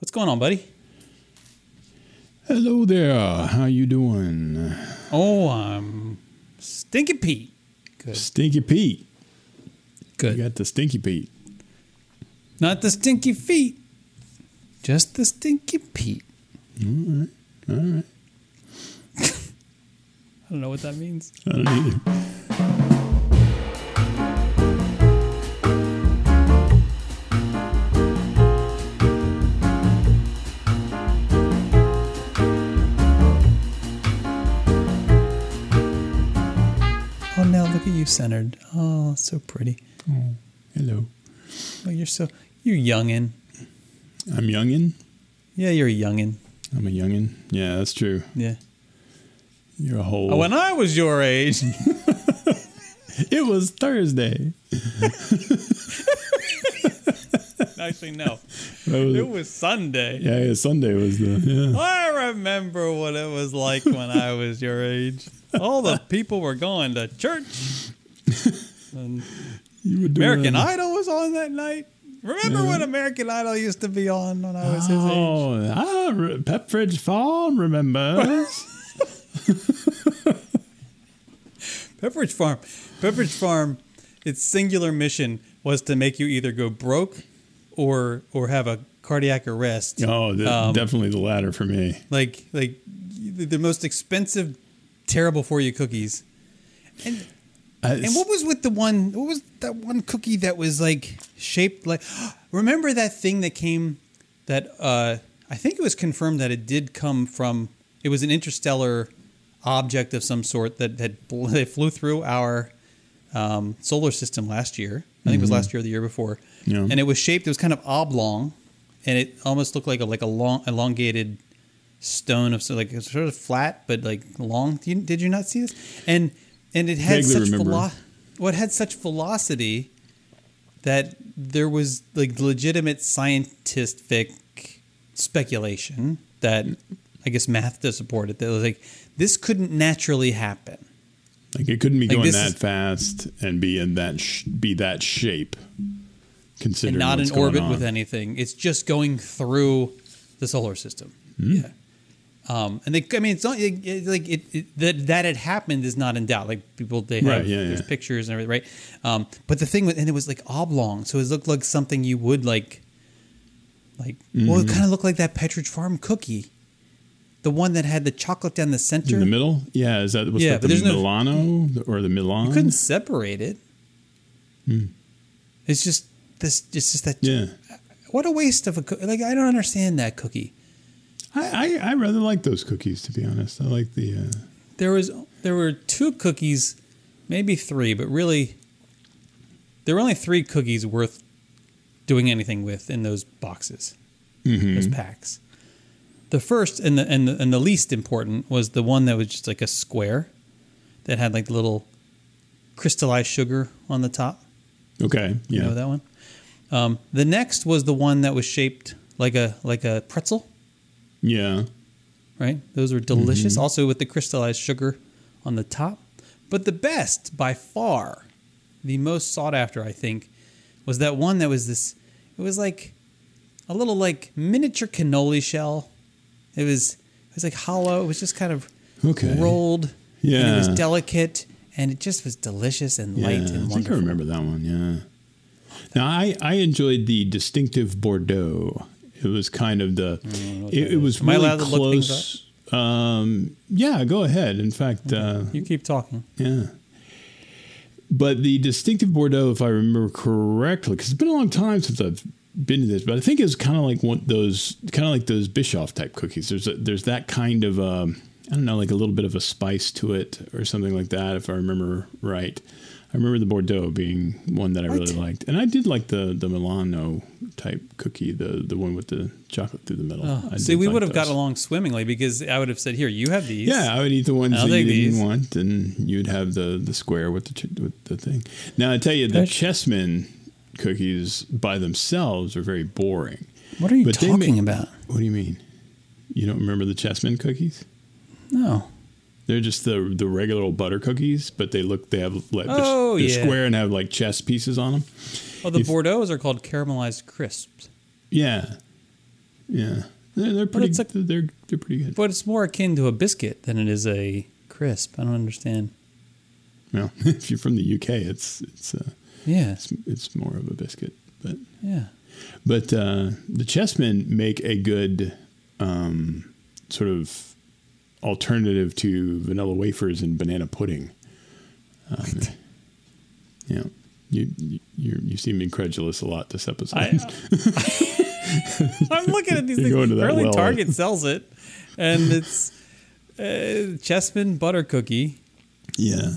What's going on, buddy? Hello there. How you doing? Oh, I'm Stinky Pete. Good. Stinky Pete. Good. You got the Stinky Pete. Not the stinky feet. Just the Stinky Pete. All right. All right. I don't know what that means. I don't either. You centered. Oh, so pretty. Oh, hello. Oh, you're so you're youngin. I'm youngin. Yeah, you're a youngin. I'm a youngin. Yeah, that's true. Yeah. You're a whole. Oh, when I was your age, it was Thursday. actually no, was- it was Sunday. yeah, yeah, Sunday was the. Yeah. I remember what it was like when I was your age. All the people were going to church. And You were doing American Idol was on that night. Remember when American Idol used to be on when I was his age? Oh, re- Pepperidge Farm remembers. Pepperidge Farm. Pepperidge Farm, its singular mission was to make you either go broke or or have a cardiac arrest. oh, the, Um, definitely the latter for me. Like like the the most expensive, terrible for you cookies. And I- and what was with the one? What was that one cookie that was like shaped like? Remember that thing that came? That uh, I think it was confirmed that it did come from. It was an interstellar object of some sort that had that flew through our um, solar system last year. I think it was last year or the year before. Yeah. And it was shaped. It was kind of oblong, and it almost looked like a like a long elongated stone of so like sort of flat but like long. Did you, did you not see this? And and it had Vaguely such velo- it had such velocity that there was like legitimate scientific speculation that I guess math does support it. That was like this couldn't naturally happen. Like it couldn't be Like, going that is- fast and be in that sh- be that shape. Considering and not in orbit on. with anything. It's just going through the solar system. Hmm. Yeah. Um, and they, I mean, it's not it, it- like it, it, that that had happened is not in doubt. Like people, they have Right, yeah, there's yeah. pictures and everything, right? Um, but the thing with and it was like oblong, so it looked like something you would like, like well, Mm-hmm. it kind of looked like that Pepperidge Farm cookie, the one that had the chocolate down the center. in the middle. Yeah, is that was Yeah, that the there's no- Milano or the Milan? You couldn't separate it. It's just this. It's just that. Yeah, What a waste of a cookie. Like I don't understand that cookie. I, I I rather like those cookies to be honest. I like the. Uh, There was there were two cookies, maybe three, but really there were only three cookies worth doing anything with in those boxes, those packs. The first and the, and the and the least important was the one that was just like a square that had like little crystallized sugar on the top. okay, You know that one. Um, the next was the one that was shaped like a like a pretzel. yeah. right? Those were delicious, Mm-hmm. also with the crystallized sugar on the top. But the best, by far, the most sought after, I think, was that one that was this. It was like a little like miniature cannoli shell. It was it was like hollow. It was just kind of Okay. rolled. And it was delicate, and it just was delicious and Yeah, light I and think I wonderful. remember that one. Yeah. Now I I enjoyed the distinctive Bordeaux. It was kind of the. It, it was Am really to look things close. Um, yeah, go ahead. In fact, uh, You keep talking. yeah. But the distinctive Bordeaux, if I remember correctly, because it's been a long time since I've been to this, but I think it's kind of like one those, kind of like those Biscoff type cookies. There's a, there's that kind of, um, I don't know, like a little bit of a spice to it or something like that, if I remember right. I remember the Bordeaux being one that I really liked, and I did like the the Milano type cookie, the the one with the chocolate through the middle. Oh, see, we like would have those. gotten along swimmingly because I would have said, "Here, you have these." Yeah, I would eat the ones that you take didn't want, and you'd have the the square with the ch- with the thing. Now I tell you, the chessmen cookies by themselves are very boring. What are you But talking make- about? What do you mean? You don't remember the chessmen cookies? No. They're just the the regular old butter cookies, but they look they have like they're- Oh, they're, yeah. square and have like chess pieces on them. Oh, the If- Bordeaux's are called caramelized crisps. Yeah, Yeah, they're, they're pretty. they're they're pretty good. But it's more akin to a biscuit than it is a crisp. I don't understand. Well, if you're from the UK, it's it's uh, Yeah, it's, it's more of a biscuit, but yeah. but uh, the chessmen make a good um, sort of alternative to vanilla wafers and banana pudding. Um, yeah, you you you you seem incredulous a lot this episode. I, I'm looking at these You're things. Apparently, well. Target sells it, and it's uh, Chessman butter cookie. yeah,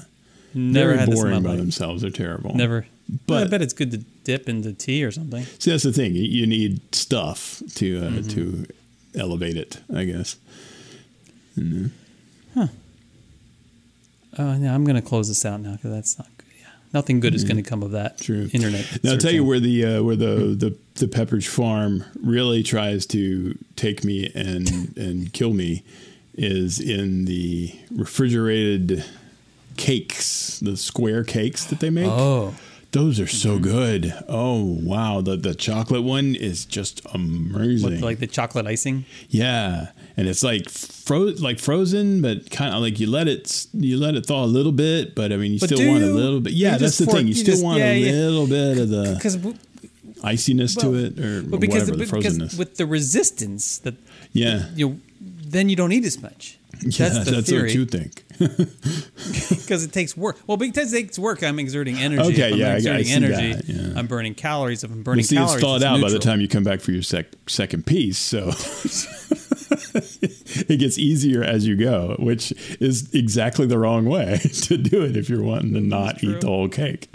Never very had this in boring my by life. themselves. They're terrible. Never. But I bet it's good to dip into tea or something. See, that's the thing. You- You need stuff to uh, Mm-hmm. to elevate it. I guess. Uh, yeah, I'm going to close this out now because that's not good. Yeah, nothing good is going to come of that. Mm-hmm. True. Internet. Now I'll tell you where the uh, where the, the the Pepperidge Farm really tries to take me and and kill me is in the refrigerated cakes, the square cakes that they make. Oh, Those are so mm-hmm. good. Oh wow, the the chocolate one is just amazing. with like the chocolate icing. Yeah, and it's like fro- like frozen, but kind of like you let it you let it thaw a little bit, but I mean you But still want a little bit. Yeah, that's the fork- thing. You, you still just- want yeah, a yeah. little bit of the Because iciness well, to it, or, well, because, whatever the because frozenness. with the resistance that yeah, you then you don't eat as much. yeah, That's the that's theory. what you think. because it takes work. Well, because it takes work, I'm exerting energy. Okay, if I'm yeah, I- I see energy. that, yeah. I'm burning calories. If I'm burning see, it's calories, thawed out by the time you come back for your sec- second piece, so it gets easier as you go, which is exactly the wrong way to do it if you're wanting to not eat the whole cake.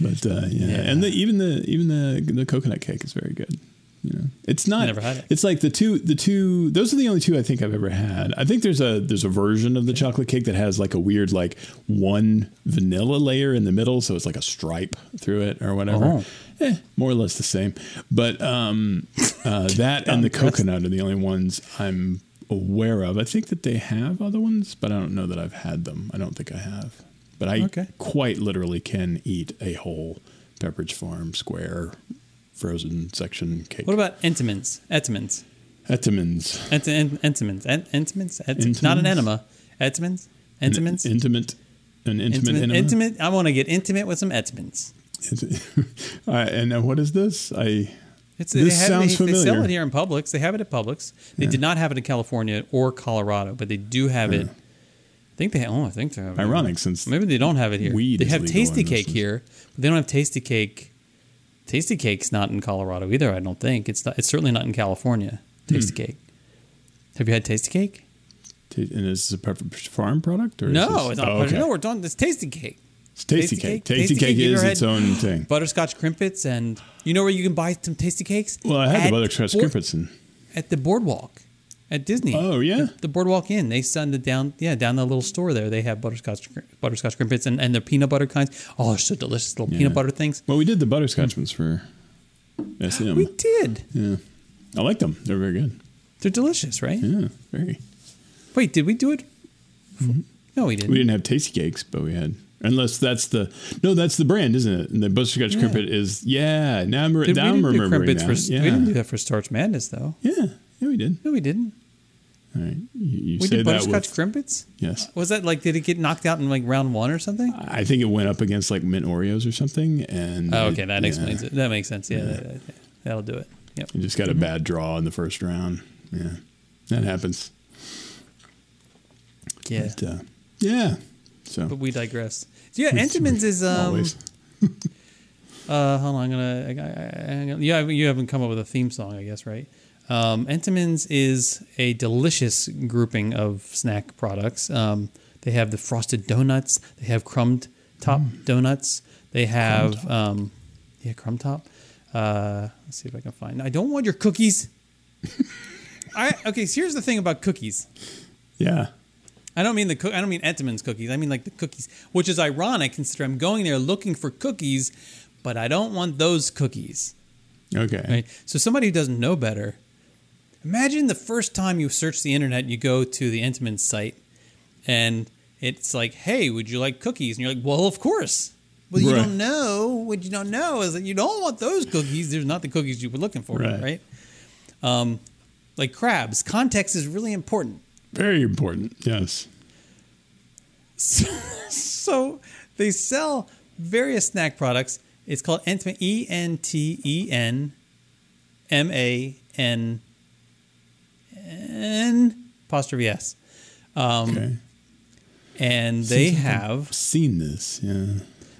But uh, yeah. Yeah. and the, even the even the the coconut cake is very good. You know, it's not. Never had it. It's like the two the two. Those are the only two I think I've ever had. I think there's a there's a version of the chocolate cake that has like a weird like one vanilla layer in the middle, so it's like a stripe through it or whatever. Oh. Eh, more or less the same. But um, uh, that and the coconut are the only ones I'm aware of. I think that they have other ones, but I don't know that I've had them. I don't think I have. But I Okay. quite literally can eat a whole Pepperidge Farm square frozen section cake. What about Entenmann's? Entenmann's. Entenmann's? Ent- Ent- Entenmann's. Ent- Entenmann's. Ent- Not an enema. Entenmann's. Entenmann's. An intimate, an intimate, Intimate. enema? Intimate. I want to get intimate with some Entenmann's. All right, and uh, what is this? I It's, This they have, sounds they, They sell it here in Publix. They have it at Publix. They did not have it in California or Colorado, but they do have it. I think they. Oh, I think they have. it. since Maybe they don't have it here. Weed they have Tasty Cake here, but they don't have Tasty Cake. Tasty Cake's not in Colorado either. I don't think it's not. It's certainly not in California. Tasty hmm. Cake. Have you had Tasty Cake? and is this a Farm product or is No, this- it's not. Oh, okay. No, we're talking. It's Tasty Cake. It's tasty, Tasty cake. cake? Tasty, Tasty cake, cake, is its own thing. Butterscotch crimpets, and you know where you can buy some Tasty Cakes? Well, I had the butterscotch Board- crimpets and at the boardwalk at Disney. Oh, yeah? the, the boardwalk inn. They send it down, yeah, down the little store there. They have butterscotch butterscotch crimpets and, and the peanut butter kinds. Oh, they're so delicious, little Yeah. peanut butter things. well, we did the butterscotch ones for SM. We did. yeah, I like them. They're very good. They're delicious, right? Yeah, very. Wait, did we do it? Mm-hmm. No, we didn't. We didn't have tasty cakes, but we had. Unless that's the no, that's the brand, isn't it? And the butterscotch Yeah. crimpet is yeah. Now I'm, Did- now we I'm didn't do remembering crimpets that. for. yeah. We didn't do that for Starch Madness, though. yeah, yeah, we did. No, we didn't. All right, you, you We did butterscotch with crimpets. yes. Was that like? Did it get knocked out in like round one or something? I think it went up against like mint Oreos or something, and Oh, okay, that yeah, explains it. That makes sense. Yeah, that, that, that'll do it. Yep. You just got Mm-hmm. a bad draw in the first round. Yeah, that happens. Yeah. But, uh, yeah. So But we digress. So yeah, Entenmann's is um. Uh, hold on, I'm gonna. I, I, I, you you haven't come up with a theme song, I guess, right? Um, Entenmann's is a delicious grouping of snack products. Um, they have the frosted donuts. They have crumbed top Mm. donuts. They have um, yeah, crumb top. Uh, let's see if I can find. I don't want your cookies. I okay. So here's the thing about cookies. Yeah. I don't mean the cook. I don't mean Entenmann's cookies. I mean like the cookies, which is ironic considering I'm going there looking for cookies, but I don't want those cookies. Okay. Right. So somebody who doesn't know better, imagine the first time you search the internet, you go to the Entenmann's site, and it's like, "Hey, would you like cookies?" And you're like, "Well, of course." Well, you Right. don't know. What you don't know is that you don't want those cookies. There's not the cookies you were looking for, Right. right? Um, like crabs, context is really important. Very important. Yes. So, so they sell various snack products. It's called Enten, E N T E N M A N N apostrophe S. Um, Okay. and they Seems like I've have seen this. Yeah.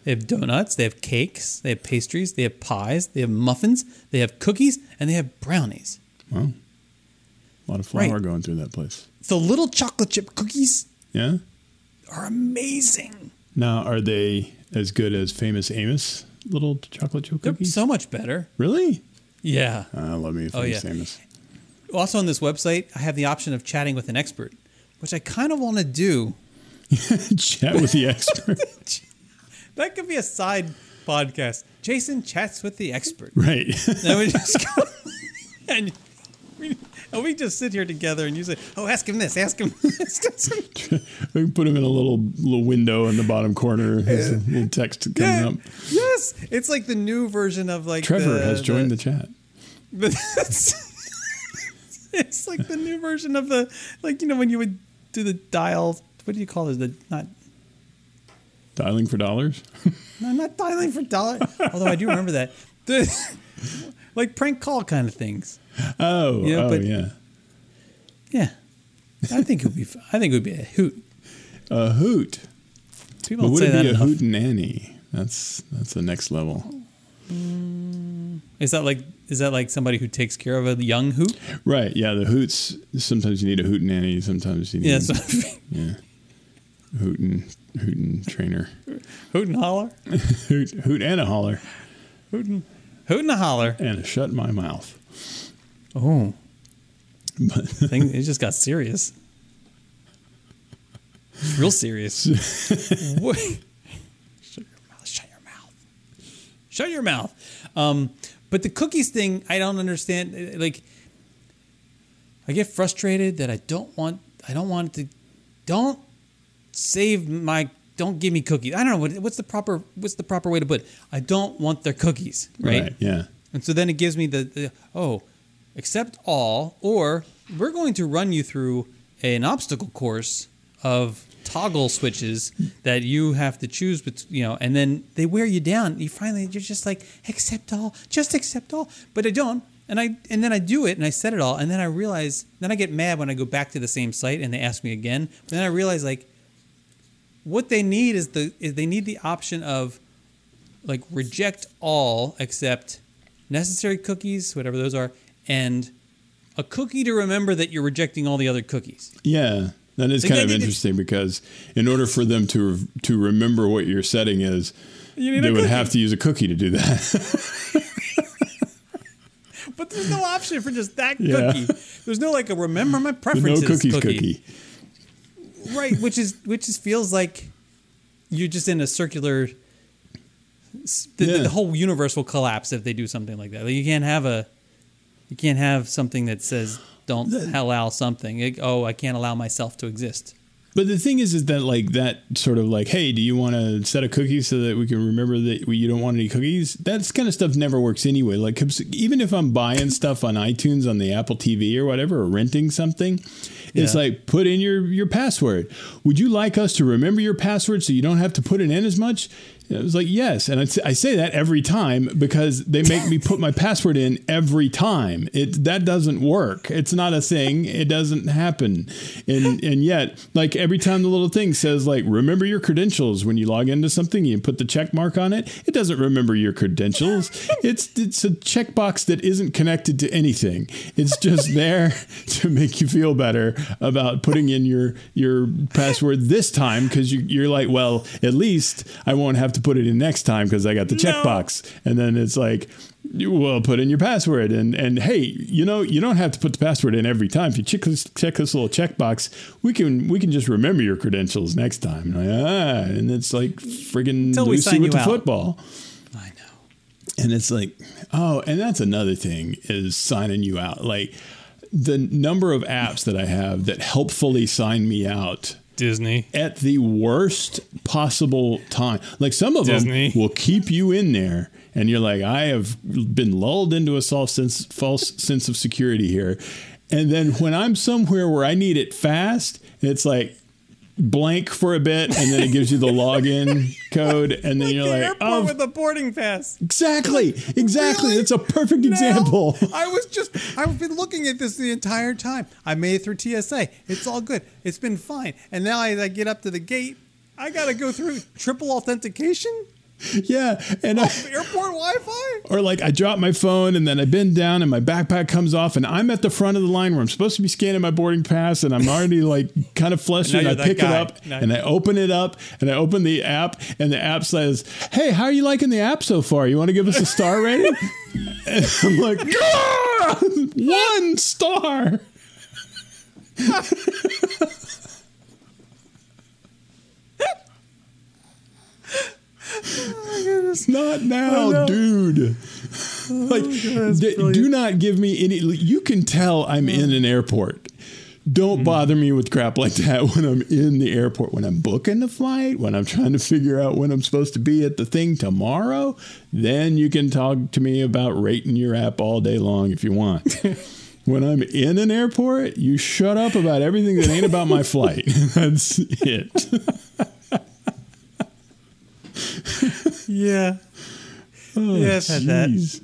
they have donuts, they have cakes, they have pastries, they have pies, they have muffins, they have cookies, and they have brownies. Wow. A lot of flour Right. going through that place. The little chocolate chip cookies Yeah. are amazing. Now, are they as good as famous Amos little chocolate chip They're cookies? so much better. really? Yeah. I love me Oh, famous yeah. Amos. Also on this website, I have the option of chatting with an expert, which I kind of want to do. Chat with the expert. That could be a side podcast. Jason chats with the expert. right. Then we just go and we, and we just sit here together and you say, "Oh, ask him this, ask him this." we can put him in a little little window in the bottom corner. There's a little text coming Yeah. up. Yes, it's like the new version of like Trevor the, has joined the, chat. the it's like the new version of the like you know when you would do the dial. What do you call this? The not Dialing for dollars. no, not dialing for dollar. Although I do remember that the like prank call kind of things. Oh, Yeah, oh but- yeah. Yeah, I think it would be. I think it would be a hoot. A hoot. People But would say it that be a enough. hoot and Annie? That's that's the next level. Mm. Is that like is that like somebody who takes care of a young hoot? Right. Yeah. The hoots. Sometimes you need a hoot nanny. Sometimes you need Yeah, so yeah. Hoot and trainer. hoot and holler, Hoot hoot and a holler hoot and a holler. and a shut my mouth. Oh, But thing it just got serious. Real serious. Shut your mouth. Shut your mouth. Shut your mouth. Um, but the cookies thing, I don't understand. Uh, Like, I get frustrated that I don't want. I don't want to. Don't save my. Don't give me cookies. I don't know what, what's the proper. What's the proper way to put? It? I don't want their cookies. Right. Yeah. And so then it gives me the, the oh, accept all, or we're going to run you through an obstacle course of toggle switches that you have to choose, bet- you know, and then they wear you down. You finally you're just like accept all, just accept all, but I don't. And I and then I do it and I set it all, and then I realize then I get mad when I go back to the same site and they ask me again. But then I realize like what they need is the is they need the option of like reject all except necessary cookies, whatever those are, and a cookie to remember that you're rejecting all the other cookies. Yeah. That is kind of interesting because in order for them to to remember what your setting is, You they would cookie. have to use a cookie to do that. But there's no option for just that Yeah. cookie. There's no like a remember my the no preferences cookies cookie. right? Which is which is feels like you're just in a circular. The, Yeah. the whole universe will collapse if they do something like that. Like you can't have a, you can't have something that says don't allow something. Like, oh, I can't allow myself to exist. But the thing is, is that like that sort of like, hey, do you want to set a cookie so that we can remember that we, you don't want any cookies? That kind of stuff never works anyway. Like even if I'm buying stuff on iTunes on the Apple TV or whatever, or renting something, it's like put in your your password. Would you like us to remember your password so you don't have to put it in as much? It was like yes, and I, I say that every time because they make me put my password in every time. It that doesn't work. It's not a thing. It doesn't happen. And and yet, like every time the little thing says like remember your credentials when you log into something, you put the check mark on it. It doesn't remember your credentials. It's it's a checkbox that isn't connected to anything. It's just there to make you feel better about putting in your your password this time because you, you're like, well, at least I won't have to put it in next time because I got the No. checkbox. And then it's like, you will put in your password and and hey, you know, you don't have to put the password in every time. If you check this check this little checkbox, we can we can just remember your credentials next time. Like, ah, and it's like friggin' Till we Lucy sign with you the out. football. I know. And it's like, oh, and that's another thing is signing you out. Like the number of apps that I have that helpfully sign me out Disney. at the worst possible time. Like some of Disney. them will keep you in there and you're like, I have been lulled into a false sense, false sense of security here. And then when I'm somewhere where I need it fast, it's like blank for a bit, and then it gives you the login code, and then Like you're the like, airport oh, with a boarding pass. exactly, exactly. Really? That's a perfect example. I was just, I've been looking at this the entire time. I made it through TSA. It's all good. It's been fine. And now as I get up to the gate, I got to go through triple authentication? Yeah, and I, Airport Wi Fi? or like I drop my phone and then I bend down and my backpack comes off and I'm at the front of the line where I'm supposed to be scanning my boarding pass and I'm already like kind of flustered. I pick it up Now- and I open it up and I open the app and the app says, "Hey, how are you liking the app so far? You want to give us a star rating?" and I'm like, "Ah! "One star." Not now, dude. Like, d- do not give me any. You can tell I'm in an airport. Don't bother me with crap like that when I'm in the airport. When I'm booking the flight, when I'm trying to figure out when I'm supposed to be at the thing tomorrow, then you can talk to me about rating your app all day long if you want. when I'm in an airport, you shut up about everything that ain't about my flight. That's it. Yeah. Oh, Yeah, I've had that.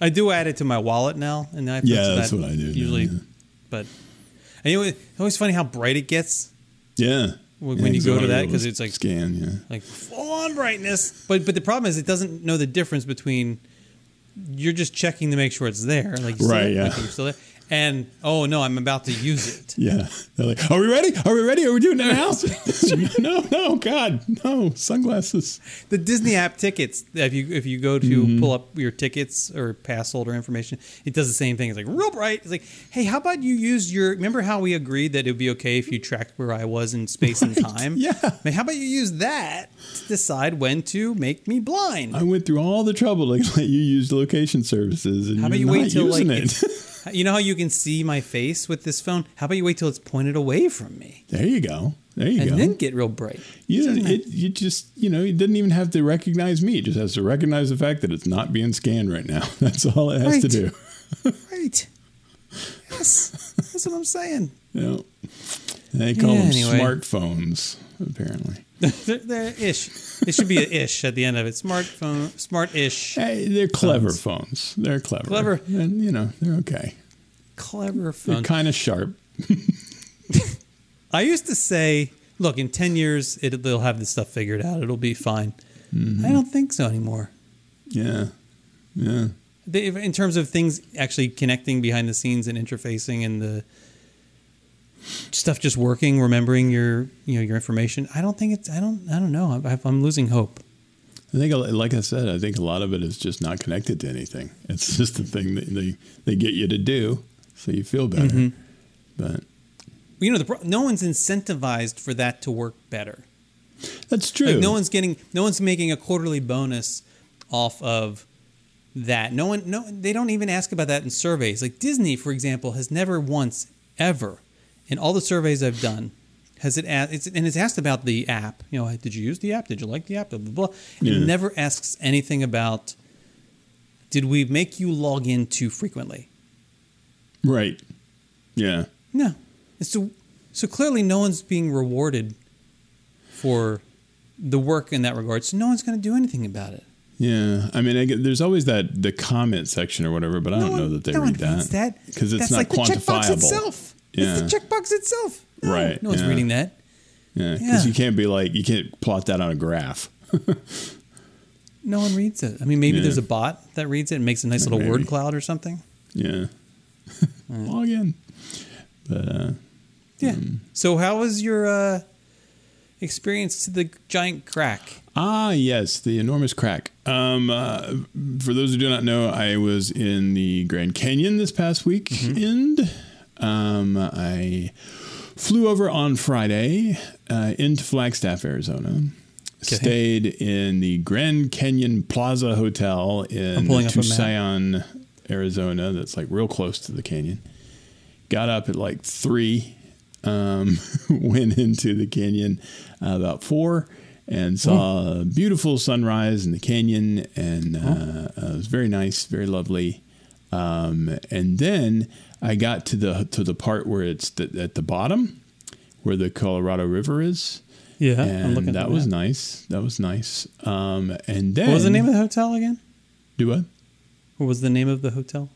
I do add it to my wallet now, and I Yeah, so that's that what I do now, usually. yeah. But you it's always funny how bright it gets, Yeah. When- Yeah, you go to that, because it's like- scan. Yeah. like full on brightness. But but the problem is it doesn't know the difference between you're just checking to make sure it's there, like you Right, it, yeah. like you're still there, and oh no, I'm about to use it. Yeah. They're like, are we ready? Are we ready? Are we doing it now? no, no, God, no. Sunglasses. The Disney app tickets. If you if you go to Mm-hmm. pull up your tickets or pass holder information, it does the same thing. It's like real bright. It's like, hey, how about you use your? Remember how we agreed that it would be okay if you tracked where I was in space and time? yeah. Man, how about you use that to decide when to make me blind? I went through all the trouble to let you use location services, and How about you wait till like you know how you can see my face with this phone? How about you wait till it's pointed away from me there you go. There you and go. And then get real bright? you, don't- it, you just, you know, it doesn't even have to recognize me. It just has to recognize the fact that it's not being scanned right now. That's all it has to do. Right. Yes, that's what I'm saying. Yeah. They call Yeah, them anyway. smartphones, apparently. They're, they're ish. It should be an ish at the end of it. Smartphone, smart-ish, Hey, they're clever Phones. phones. They're clever. Clever. And, you know, they're okay. clever They're kind of sharp. I used to say, look, in ten years, it, they'll have this stuff figured out. It'll be fine. Mm-hmm. I don't think so anymore. Yeah. Yeah. They, in terms of things actually connecting behind the scenes and interfacing and the stuff just working, remembering your you know your information. I don't think it's. I don't. I don't know. I, I'm losing hope. I think, like I said, I think a lot of it is just not connected to anything. It's just the thing that they, they get you to do so you feel better. Mm-hmm. But You know, the, pro- no one's incentivized for that to work better. that's true. Like no one's getting, no one's making a quarterly bonus off of that. No one, no, they don't even ask about that in surveys. Like Disney, for example, has never once ever, in all the surveys I've done, has it asked, it's, and it's asked about the app. You know, did you use the app? Did you like the app? Blah blah blah. Yeah. It never asks anything about. Did we make you log in too frequently? right. Yeah. No. So so clearly no one's being rewarded for the work in that regard. So no one's going to do anything about it. Yeah. I mean, I get, there's always that the comment section or whatever, but I don't know that they no read one that because it's not like quantifiable. Yeah. It's the checkbox itself. No, Right, No one's yeah. reading that. Yeah, because Yeah. you can't be like you can't plot that on a graph. No one reads it. I mean, maybe Yeah. there's a bot that reads it and makes a nice little Maybe. word cloud or something. Yeah. Log in. But uh, Yeah. Hmm. So how was your uh, experience to the giant crack? Ah, yes, the enormous crack. Um, uh, for those who do not know, I was in the Grand Canyon this past weekend. Um, I flew over on Friday uh, into Flagstaff, Arizona. Stayed in the Grand Canyon Plaza Hotel in pulling up a map. Tusayan, Arizona. That's like real close to the canyon. Got up at like three. Um, went into the canyon uh, about four and saw a beautiful sunrise in the canyon, and uh, uh, it was very nice, very lovely. Um, and then I got to the to the part where it's the, at the bottom, where the Colorado River is. Yeah, I'm and looking at that was nice. That was nice. Um, and then What was the name of the hotel again? do what? What was the name of the hotel?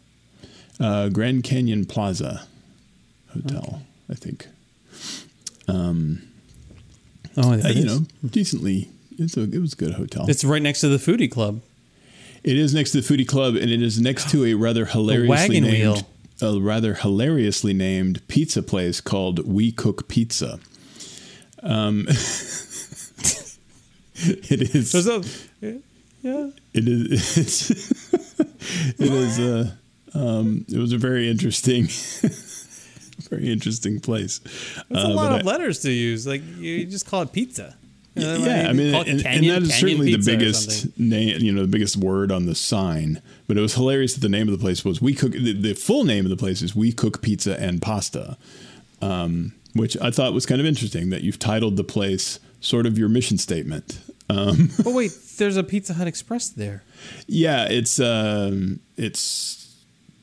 Uh, Grand Canyon Plaza Hotel, I think. Oh, Uh, you know, decently. It's a it was a good hotel. it's right next to the foodie club. It is next to the foodie club, and it is next to a rather hilariously wagon named wheel. A rather hilariously named pizza place called We Cook Pizza. Um, it is. Yeah. It is. It's, it is. Uh, um, it was a very interesting, very interesting place. That's a Uh, lot of I- letters to use. Like you just call it pizza. You know, yeah, I mean, call it and, and that is Canyon certainly the biggest name, you know, the biggest word on the sign. But it was hilarious that the name of the place was We Cook. The, the full name of the place is We Cook Pizza and Pasta, um, which I thought was kind of interesting that you've titled the place sort of your mission statement. Um, But wait, there's a Pizza Hut Express there. yeah, it's um, it's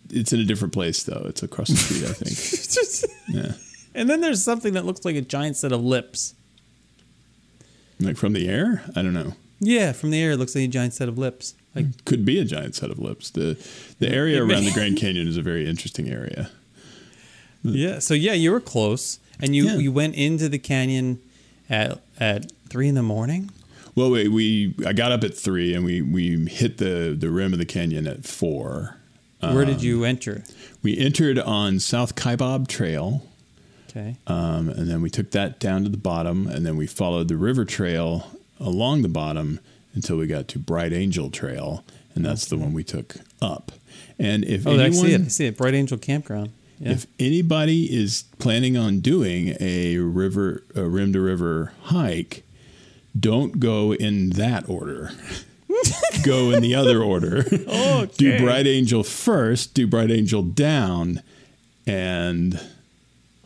it's in a different place though. It's across the street, I think. Yeah, and then there's something that looks like a giant set of lips. Like from the air. I don't know. Yeah, from the air, it looks like a giant set of lips. Like Could be a giant set of lips. The the area around the Grand Canyon is a very interesting area. Yeah. So yeah, you were close, and you Yeah. you went into the canyon at at three in the morning. Well, wait, we I got up at three and we we hit the the rim of the canyon at four. Where did Um, you enter? We entered on South Kaibab Trail, Okay. um, and then we took that down to the bottom, and then we followed the river trail along the bottom until we got to Bright Angel Trail, and that's the one we took up. And if Oh, anyone, I see it. I see it. Bright Angel Campground. Yeah. If anybody is planning on doing a river, a rim to river hike, don't go in that order. go in the other order. Do Bright Angel first, do Bright Angel down, and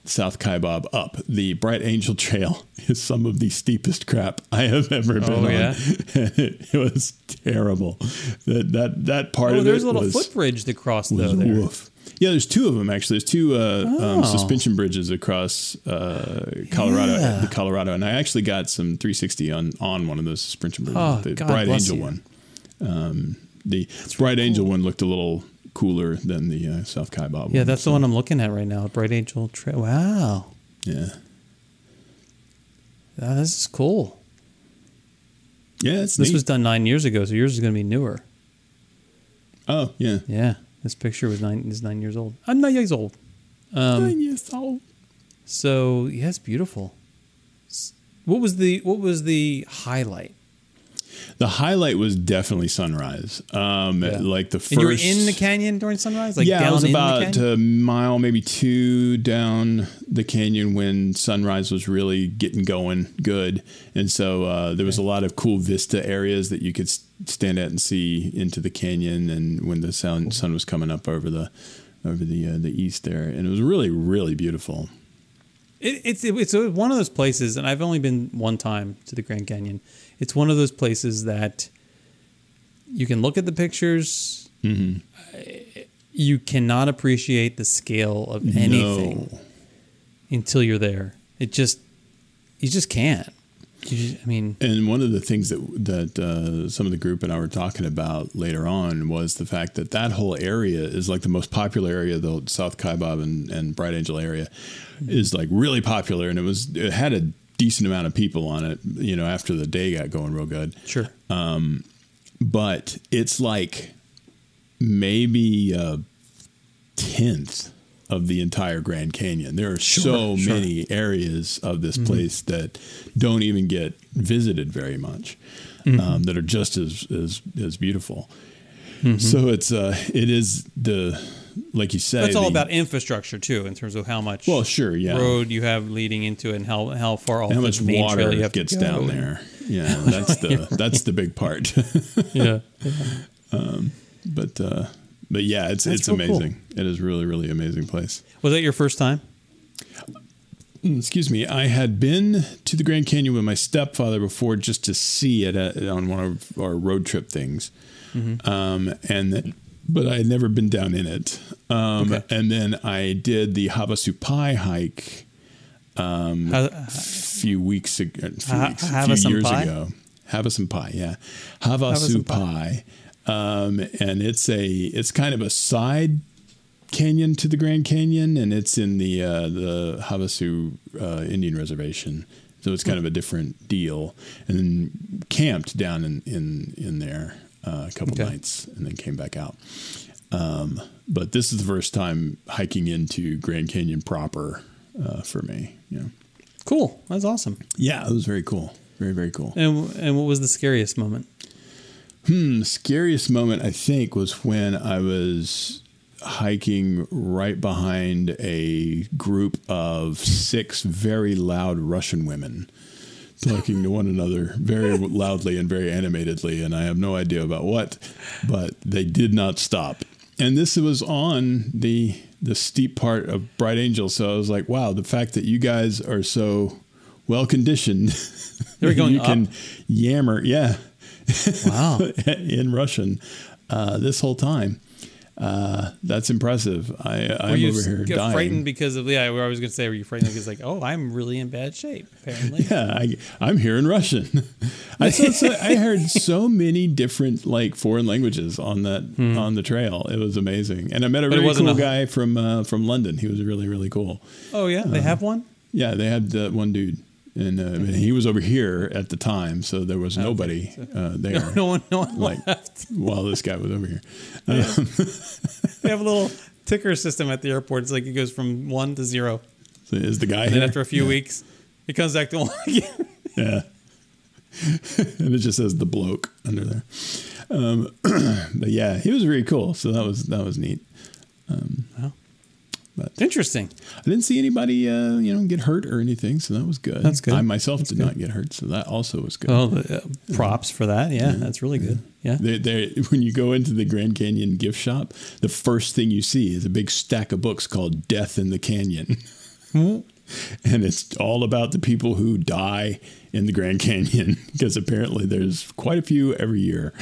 South Kaibab up. The Bright Angel Trail is some of the steepest crap I have ever been Oh, on. yeah? it was terrible. That that that part oh, of there's it a little was, footbridge to cross though. There. woof. Yeah, there's two of them actually. There's two uh, Oh. um, suspension bridges across uh, Colorado, Yeah. the Colorado, and I actually got some 360 on on one of those suspension bridges, Oh, the God Bright Angel you. one. Um, the Bright Angel one looked a little cooler than the uh, South Kaibab. Yeah, one, that's so, the one I'm looking at right now. Bright Angel Trail. Wow. Yeah, Ah, this is cool. yeah. It's This neat. was done nine years ago, so yours is going to be newer. oh yeah. Yeah, this picture was nine is nine years old. I'm nine years old. Um, Nine years old. so yeah, it's beautiful. What was the what was the highlight? The highlight was definitely sunrise. Um, Yeah. like the first. And you were in the canyon during sunrise, like yeah, down I was about a mile, maybe two down the canyon when sunrise was really getting going good, and so uh, there was a lot of cool vista areas that you could stand at and see into the canyon, and when the sun sun was coming up over the over the uh, the east there, and it was really really beautiful. It, it's it's one of those places, and I've only been one time to the Grand Canyon. It's one of those places that you can look at the pictures. Mm-hmm. You cannot appreciate the scale of anything No. until you're there. It just you just can't. You just, I mean, And one of the things that that uh, some of the group and I were talking about later on was the fact that that whole area is like the most popular area, the South Kaibab and, and Bright Angel area is like really popular, and it was it had a decent amount of people on it. You know, after the day got going real good, sure. Um, but it's like maybe a tenth of the entire Grand Canyon. There are so sure. many areas of this place that don't even get visited very much, um, that are just as as, as beautiful. So it's uh, it is the like you said. it's all the- about infrastructure too, in terms of how much Well, sure, yeah. road you have leading into it, and how how far off how much water you have gets down there. Yeah, that's the that's the big part. Yeah. but uh, but yeah, it's That's it's real cool. amazing. It is really really amazing place. Was that your first time? excuse me, I had been to the Grand Canyon with my stepfather before just to see it at, on one of our road trip things, um, and that, but I had never been down in it. Um, Okay. And then I did the Havasupai hike How- a few weeks ago, a few, Ha- weeks, a few years pie? ago. Havasu pie, yeah, some Havasu pie, um, and it's a it's kind of a side canyon to the Grand Canyon, and it's in the uh, the Havasu uh, Indian Reservation, so it's kind of a different deal. And then camped down in in in there uh, a couple Okay. nights, and then came back out. Um, but this is the first time hiking into Grand Canyon proper uh, for me. You know. cool. That's awesome. Yeah, it was very cool. Very very cool. And and what was the scariest moment? Hmm. The scariest moment I think was when I was hiking right behind a group of six very loud Russian women talking to one another very loudly and very animatedly and I have no idea about what but they did not stop and this was on the the steep part of Bright Angel so I was like wow the fact that you guys are so well conditioned They were going you can yammer yeah Wow. in Russian uh, this whole time. Uh, that's impressive. I, I'm over here get dying. frightened because of yeah? I was going to say, were you frightened because like, oh, I'm really in bad shape apparently. yeah, I, I'm here in Russian. I, saw, so, I heard so many different like foreign languages on that on the trail. It was amazing, and I met a Hmm. But really cool a- guy from uh, from London. He was really really cool. Oh yeah, they have one. Yeah, they had uh, one dude, and uh, I mean, he was over here at the time, so there was nobody uh, there. No one, no one Like left. while this guy was over here. They have a little ticker system at the airport. It's like it goes from one to zero, So is the guy and here? then after a few weeks, it comes back to one again. Yeah. and it just says the bloke under there. Um, but yeah, he was really cool. So that was that was neat. Interesting. I didn't see anybody uh, you know get hurt or anything, so that was good. That's good. I myself did not get hurt, so that also was good. Oh, the, uh, props for that. Yeah, that's really good. Yeah. They, they, when you go into the Grand Canyon gift shop, the first thing you see is a big stack of books called "Death in the Canyon," and it's all about the people who die in the Grand Canyon because apparently there's quite a few every year,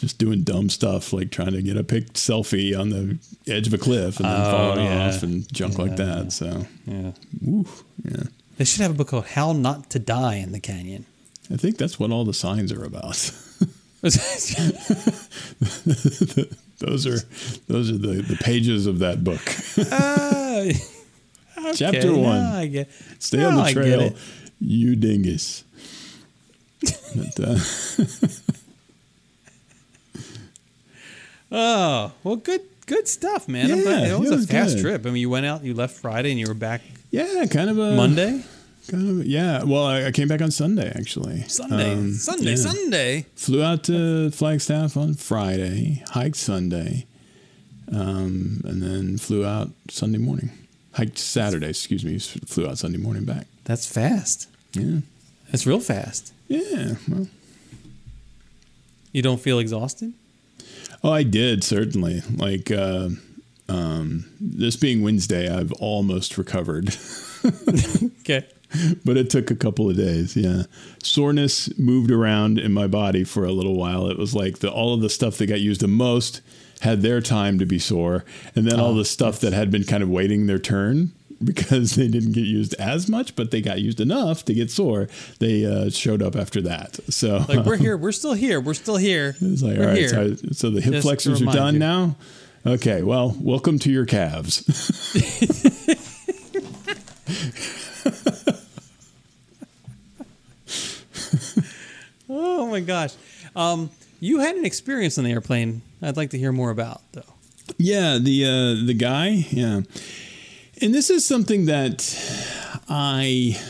just doing dumb stuff like trying to get a pic selfie on the edge of a cliff and then Oh, falling yeah. off and junk like that. yeah. So, Yeah. woo, yeah, They should have a book called "How Not to Die in the Canyon." I think that's what all the signs are about. those are those are the, the pages of that book. Ah, okay, Chapter one. I get. Stay on the trail, you dingus. But, uh, Oh well, good good stuff, man. Yeah. It was it a fast good. trip. I mean, you went out, you left Friday, and you were back yeah, kind of a Monday, Kind of, yeah. Well, I, I came back on Sunday actually. Sunday, Um, Sunday, yeah. Sunday. Flew out to Flagstaff on Friday, hiked Sunday, um, and then flew out Sunday morning. Hiked Saturday, excuse me. Flew out Sunday morning back. That's fast. Yeah, That's real fast. yeah. Well, You don't feel exhausted? Oh, I did certainly. Like uh, um, this being Wednesday, I've almost recovered, Okay. but it took a couple of days. Yeah, soreness moved around in my body for a little while. It was like the all of the stuff that got used the most had their time to be sore, and then all the stuff that had been kind of waiting their turn because they didn't get used as much, but they got used enough to get sore. They uh, showed up after that. So Like we're here, we're still here, we're still here. It's like, we're all right, here. so, so the hip Just flexors are done you. now. Okay, well, welcome to your calves. oh my gosh. Um, you had an experience on the airplane. I'd like to hear more about though. yeah, the uh, the guy, yeah, and this is something that I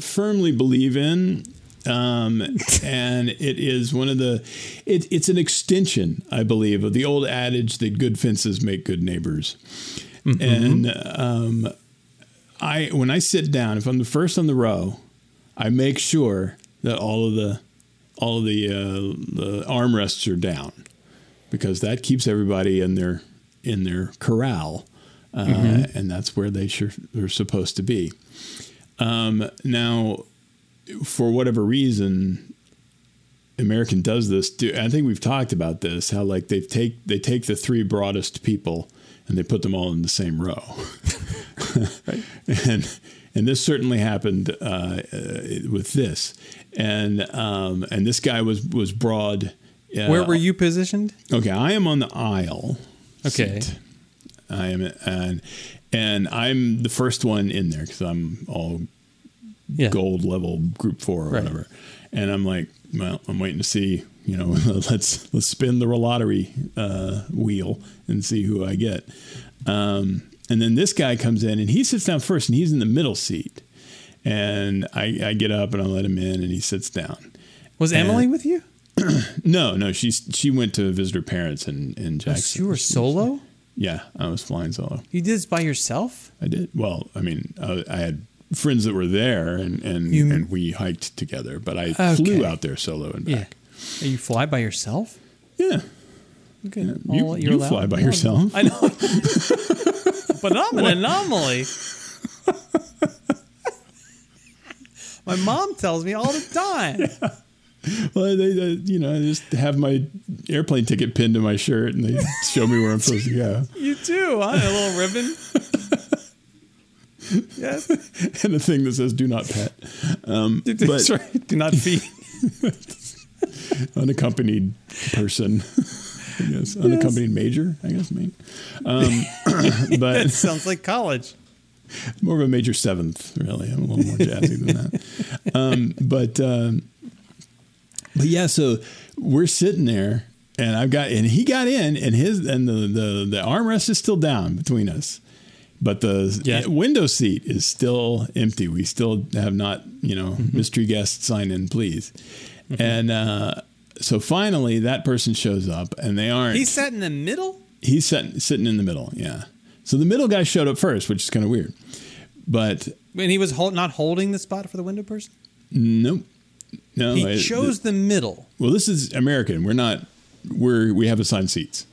firmly believe in. Um, and it is one of the, it, it's an extension, I believe, of the old adage that good fences make good neighbors. And um, I when I sit down, if I'm the first on the row, I make sure that all of the all of the uh, the armrests are down because that keeps everybody in their in their corral uh, Mm-hmm. and that's where they sure are supposed to be. Um, now, for whatever reason, American does this. Do I think we've talked about this? How like they take they take the three broadest people and they put them all in the same row, and and this certainly happened uh, uh, with this, and um, and this guy was was broad. Uh, Where were you positioned? Okay, I am on the aisle. Okay. seat. I am, and and I'm the first one in there because I'm all Yeah. gold level group four or Right. whatever. And I'm like, well, I'm waiting to see, you know, let's let's spin the lottery uh, wheel and see who I get. Um, and then this guy comes in and he sits down first, and he's in the middle seat. And I, I get up and I let him in, and he sits down. Was Emily with you? No, no, she's she went to visit her parents in in Jackson. you were solo. Yeah, I was flying solo. You did this by yourself? I did. Well, I mean, I, I had friends that were there, and and, You- and we hiked together. But I Okay. flew out there solo and Yeah. back. You fly by yourself? Yeah, Good. you, you you're fly by yourself. I know. but I'm an anomaly. My mom tells me all the time. Well, they, they, you know, I just have my airplane ticket pinned to my shirt, and they show me where I'm supposed to go, You do, huh? A little ribbon. yes. and a thing that says "Do not pet." Um, That's but right. Do not feed. unaccompanied person. I guess unaccompanied major. I guess mean, um, but That sounds like college. more of a major seventh, really. I'm a little more jazzy than that. Um, but um, but yeah, so we're sitting there, and I've got and he got in, and his and the the the armrest is still down between us, but the Yeah. window seat is still empty. We still have not, you know, mystery guest sign in, please. And uh, so finally, that person shows up, and they aren't. He sat in the middle. He's sitting sitting in the middle. Yeah. So the middle guy showed up first, which is kind of weird. But And he was hold, not holding the spot for the window person. nope. No. He I- chose the middle. well, this is American. We're not. We're we have assigned seats.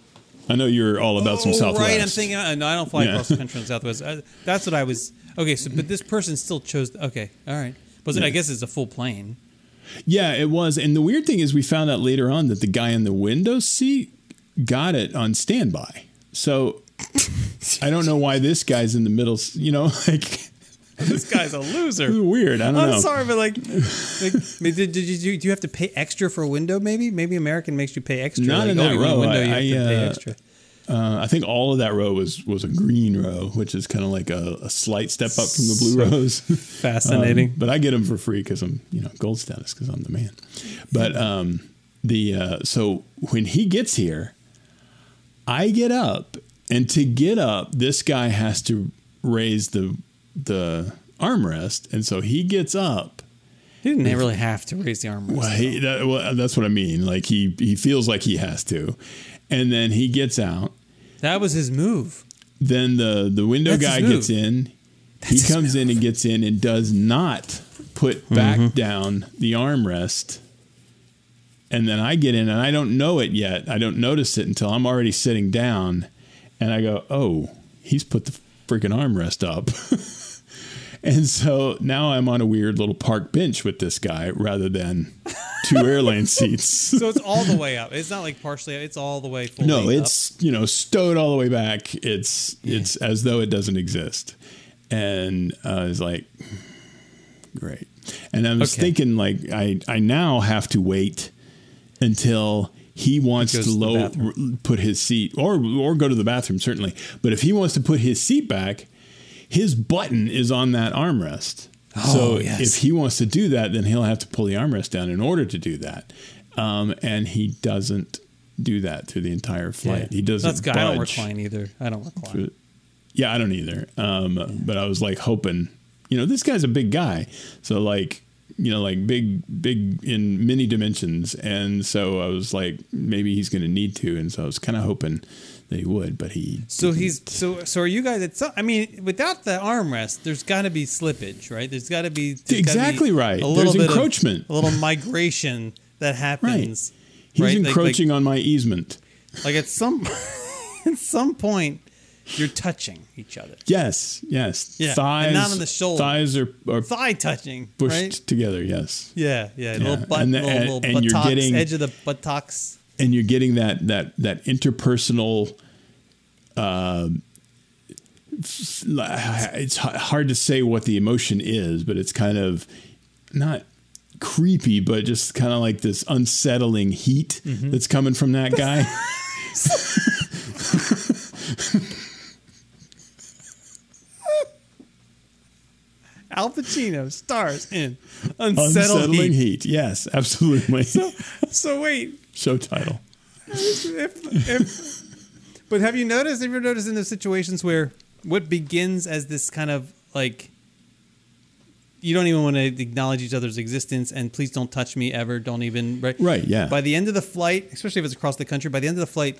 I know you're all about some oh, Southwest. right. I'm thinking. Uh, no, I don't fly Yeah. across the country on Southwest. Uh, that's what I was. Okay, so but this person still chose. Okay, all right. Was it? I guess it's a full plane. Yeah, it was. And the weird thing is, we found out later on that the guy in the window seat got it on standby. So I don't know why this guy's in the middle. You know, like This guy's a loser. weird. I don't I'm know. sorry, but like, like did, did you do you have to pay extra for a window? Maybe, maybe American makes you pay extra. Not like, in oh, that you want a row. I- you have to I, pay uh, extra. Uh, I think all of that row was was a green row, which is kind of like a, a slight step up from the blue So rows. Fascinating. Um, but I get them for free because I'm, you know, gold status because I'm the man. But um, the uh, so when he gets here, I get up, and to get up, this guy has to raise the the armrest, and so he gets up. he didn't really have to raise the armrest. Well, he, that, well, that's what I mean. Like he he feels like he has to, and then he gets out. that was his move. Then the the window That's guy gets in. That's he comes in and gets in and does not put mm-hmm. back down the armrest. And then I get in and I don't know it yet. I don't notice it until I'm already sitting down, and I go, "Oh, he's put the freaking armrest up." and so now I'm on a weird little park bench with this guy rather than two airline seats. So it's all the way up. It's not like partially. It's all the way full. No, it's you know stowed all the way back. It's it's as though it doesn't exist, and uh, I was like, great. And I was Okay. thinking like I I now have to wait until he wants goes to to low bathroop. put his seat or or go to the bathroom certainly. But if he wants to put his seat back, his button is on that armrest. so Oh, yes. if he wants to do that, then he'll have to pull the armrest down in order to do that. Um, and he doesn't do that through the entire flight. Yeah. He doesn't. That's good. I don't recline either. I don't recline. Yeah, I don't either. Um, But I was like hoping, you know, this guy's a big guy, so like, you know, like big, big in many dimensions, and so I was like, maybe he's going to need to, and so I was kind of hoping that he would, but he. So he's so so. Are you guys? At some, I mean, without the armrest, there's got to be slippage, right? There's got to be Exactly be right. A little There's bit of- encroachment. a little migration that happens. He's right? Like- encroaching on my easement. Like, like at some at some point, you're touching each other. Yes, yes. Yeah, Thighs, and not on the shoulder. Thighs are, are Thigh touching, pushed right? together. Yes, Yeah, yeah. Yeah, Little butt, and the- little, and- little and you're getting- edge of the buttocks. And you're getting that that that interpersonal. Uh, it's hard to say what the emotion is, but it's kind of not creepy, but just kind of like this unsettling heat Mm-hmm. that's coming from that guy. Al Pacino stars in Unsettled unsettling heat. heat. Yes, absolutely. So wait, Show title. if, if, But have you noticed? Have you noticed in those situations where what begins as this kind of like you don't even want to acknowledge each other's existence and please don't touch me ever. Don't even right. Right, yeah. By the end of the flight, especially if it's across the country, by the end of the flight,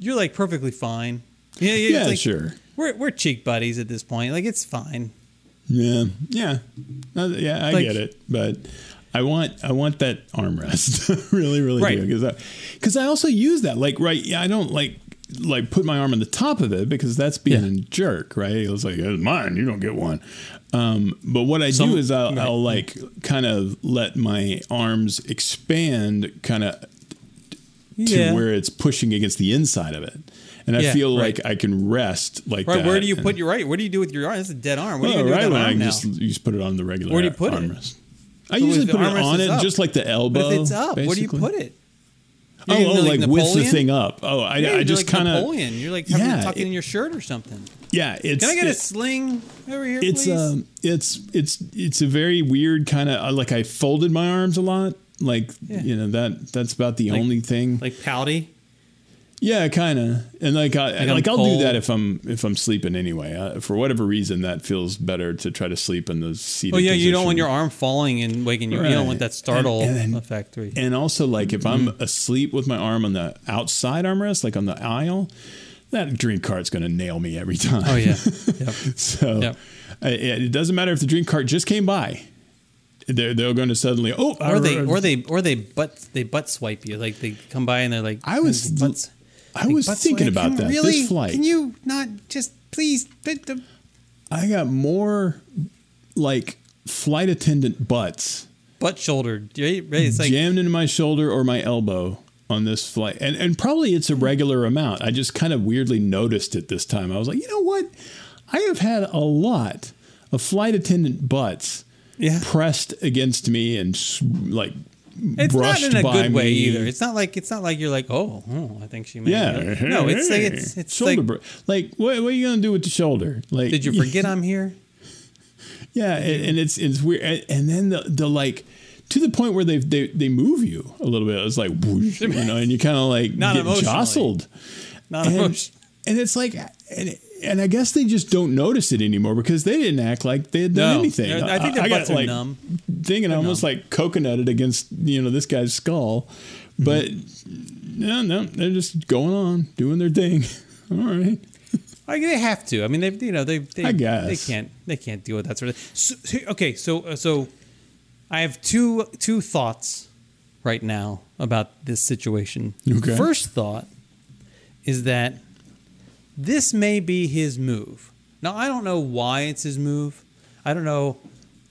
you're like perfectly fine. Yeah, yeah, Yeah, like, sure. We're we're cheek buddies at this point. Like it's fine. Yeah, yeah, Uh, yeah. I Like- get it, but I want I want that armrest. really, really Right. do because because I, also use that. Like, right? Yeah, I don't like like put my arm on the top of it because that's being Yeah. a jerk, right? It was like it's mine. You don't get one. Um, but what I Some- do is I'll, right. I'll like kind of let my arms expand, kind of to Yeah. where it's pushing against the inside of it. And I feel right. like I can rest like Right. that. Where do you put your right? What do you do with your arm? That's a dead arm. What you well, gonna right do with when that I arm now? just you just put it on the regular. Where do you put it? armrest. I So usually put it on it up- just like the elbow. But if it's up, where do you put it? Oh, You're oh, gonna like do with the thing up. Oh, I, Yeah, I just like kind of Napoleon. You're like having Yeah, to tuck it it- in your shirt or something. yeah. It's Can I get a sling over here, it's please? um it's it's it's a very weird kind of like I folded my arms a lot. Like Yeah. you know that that's about the Like- only thing. like pouty. Yeah, kind of. And like I like, I'll cold. do that if I'm if I'm sleeping anyway. Uh, for whatever reason, that feels better to try to sleep in the seated. Oh yeah, you don't want your arm falling and waking you. You don't want that startle And- and- effect. And also, like, if I'm Mm-hmm. asleep with my arm on the outside armrest, like on the aisle, that drink cart's going to nail me every time. oh yeah, yep. so Yep. it, it doesn't matter if the drink cart just came by. They're, they're going to suddenly, oh, Or they or they or they butt they butt swipe you. Like they come by and they're like I was- butts. I was Like, thinking butts- about can that Really? this flight. Can you not just please? fit the- I got more like flight attendant butts Butt shouldered. Right? right? It's like jammed into my shoulder or my elbow on this flight. And and probably it's a regular amount. I just kind of weirdly noticed it this time. I was like, you know what? I have had a lot of flight attendant butts Yeah. pressed against me and s- like it's not in a by good way me. either. It's not like it's not like you're like oh, oh I think she may. yeah, No, it's like it's it's shoulder like. like what, what are you gonna do with the shoulder? Like, Did you forget I'm here? Yeah, and, and it's it's weird, and, and then the the like to the point where they they they move you a little bit. It's like whoosh, you know, and you kind of like Not get jostled. Not and, emotion. and it's like and, and I guess they just don't notice it anymore because they didn't act like they had done No. anything. I think their got, butts are numb. Thinking almost like coconutted against you know this guy's skull, Mm-hmm. but no, no, they're just going on doing their thing. All right. Like they have to. I mean, they you know they they I guess. they can't they can't deal with that sort of. So, so- okay, so uh, so I have two two thoughts right now about this situation. Okay. First thought is that this may be his move. Now I don't know why it's his move. I don't know.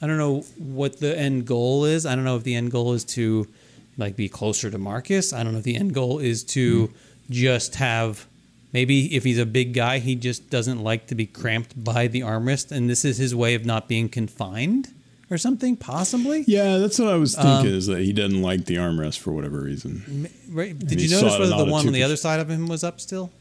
I don't know what the end goal is. I don't know if the end goal is to like be closer to Marcus. I don't know if the end goal is to just have maybe if he's a big guy, he just doesn't like to be cramped by the armrest, and this is his way of not being confined or something. Possibly. Yeah, that's what I was thinking. Um, is that he doesn't like the armrest for whatever reason. Right. Did you notice whether the one on the other side of him was up still?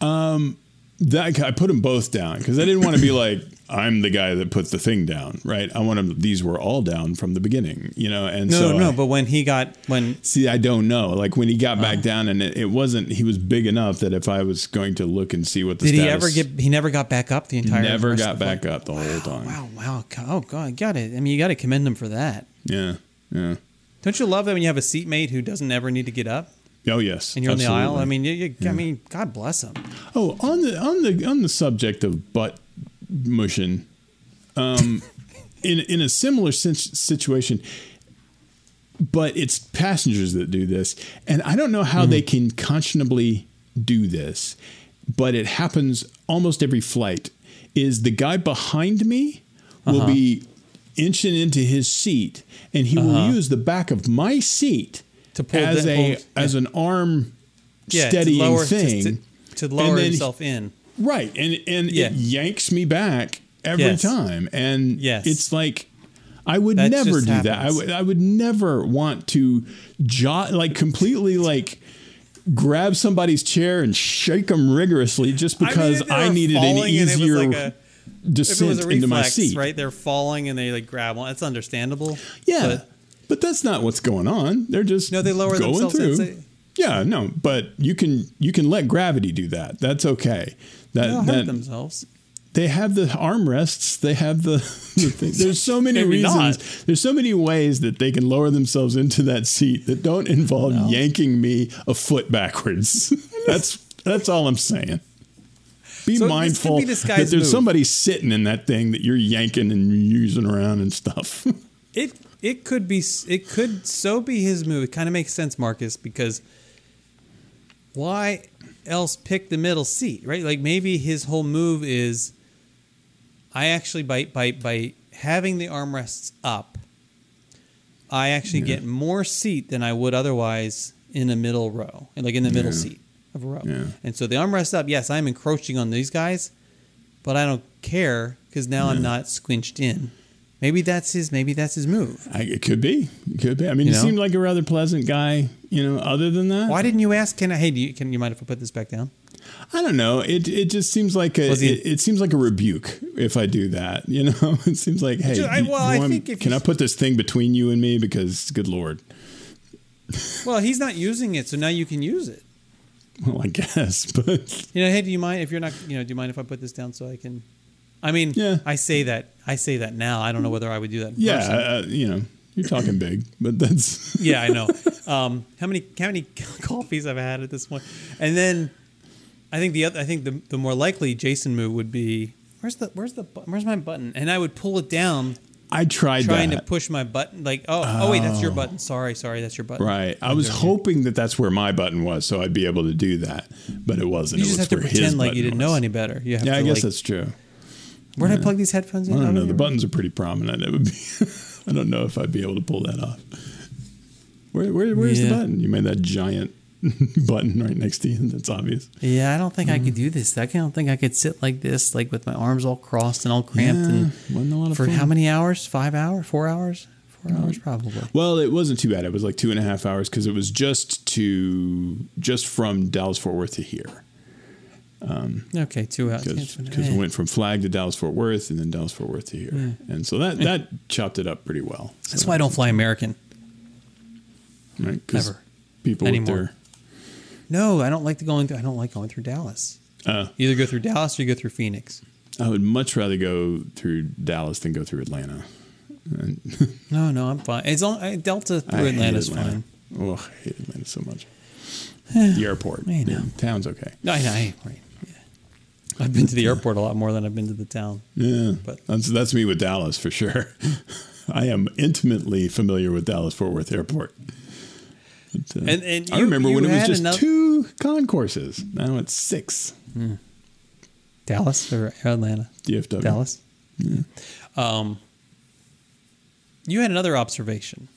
That I put them both down because I didn't want to be like I'm the guy that put the thing down, right? I want them. These were all down from the beginning, you know. And No, so no. I- But when he got when see, I don't know. Like when he got Uh. back down, and it, it wasn't. He was big enough that if I was going to look and see what the did he ever get? He never got back up the entire. never got back up the whole time. Wow, wow. Oh God, got it. I mean, you got to commend him for that. Yeah, yeah. Don't you love that when you have a seatmate who doesn't ever need to get up Oh yes, and you're in the aisle? I mean, you, you, I mean, God bless him. Oh, on the on the on the subject of butt mushing, um, in in a similar situation, but it's passengers that do this, and I don't know how they can conscionably do this. but it happens almost every flight. Is the guy behind me will Uh-huh. be inching into his seat, and he will use the back of my seat To pull as a pull- as an arm Yeah, steadying lower, thing. To, to, lower himself in. Right, and and Yeah. it yanks me back every Yes. time, and Yes. it's like I would That never do that. I would I would never want to jot like completely like grab somebody's chair and shake them rigorously just because if they I, needed an falling and it was easier like a- descent a into my seat. right? They're falling and they like grab one. That's understandable. Yeah, But but, that's not what's going on. They're just No, they lower going themselves through. say- yeah, no, but you can you can let gravity do that. That's okay. That, they'll that hurt themselves. they have the armrests. They have the, the thing. There's so many reasons. not. There's so many ways that they can lower themselves into that seat that don't involve yanking me a foot backwards. that's that's all I'm saying. Be So this mindful be this that there's move. somebody sitting in that thing that you're yanking and using around and stuff. It it could be it could so be his move. It kind of makes sense, Marcus, because why else pick the middle seat, right? Like maybe his whole move is I actually by by by having the armrests up, I actually get more seat than I would otherwise in a middle row, like in the middle Yeah. seat of a row. Yeah. And so the armrest up, yes, I'm encroaching on these guys, but I don't care because now I'm not squinched in. Maybe that's his. Maybe that's his move. I, it could be. It could be. I mean, You he know? seemed like a rather pleasant guy. You know, other than that, Why didn't you ask? Can I? Hey, do you, can you mind if I put this back down? I don't know. It it just seems like a he- it, it seems like a rebuke if I do that. You know, it seems like hey, I- well, I think if can I put this thing between you and me because good lord. Well, he's not using it, so now you can use it. Well, I guess, but You know, hey, do you mind if you're not? You know, do you mind if I put this down so I can? I mean, Yeah. I say that. I say that now. I don't know whether I would do that. Yeah, person. uh, you know, you're talking big, but that's yeah, I know. Um, how many how many coffees I've had at this point? And then I think the other, I think the the more likely Jason move would be where's the where's the where's my button? And I would pull it down, I tried trying that. to push my button. Like oh oh wait, that's your button. Sorry sorry, that's your button. Right. I was hoping that that's where my button was, so I'd be able to do that, but it wasn't. You It just was have to pretend like you didn't know any better. You have Yeah, to I guess like, that's true. Where did I plug these headphones in? I don't Oh, know. The buttons are pretty prominent. It would be. I don't know if I'd be able to pull that off. Where, where where's Yeah. the button? You made that giant button right next to you. That's obvious. Yeah, I don't think I Mm-hmm. could do this. I don't think I could sit like this, like with my arms all crossed and all cramped. Yeah, and wasn't a lot of for fun. how many hours? Five hours? Four hours? Four hours probably. Well, it wasn't too bad. It was like two and a half hours because it was just to just from Dallas Fort Worth to here. Okay, two hours. because Yeah, we went from Flag to Dallas Fort Worth and then Dallas Fort Worth to here, and so that that chopped it up pretty well. That's why I don't fly American. right, Never. people Anymore. with No, I don't like to going. Through, I don't like going through Dallas. Uh, either go through Dallas or you go through Phoenix. I would much rather go through Dallas than go through Atlanta. No, no, I'm fine. It's uh, Delta through Atlanta. fine. Oh, I hate Atlanta so much. the airport, I know. Yeah, town's okay. No, I know. I- Right. Yeah. I've been to the airport a lot more than I've been to the town. Yeah, But- that's that's me with Dallas for sure. I am intimately familiar with Dallas Fort Worth Airport. But, uh, And- and I you- remember you when it was just enough- two concourses. Now it's six. Dallas or Atlanta? DFW. Dallas. Um, you had another observation,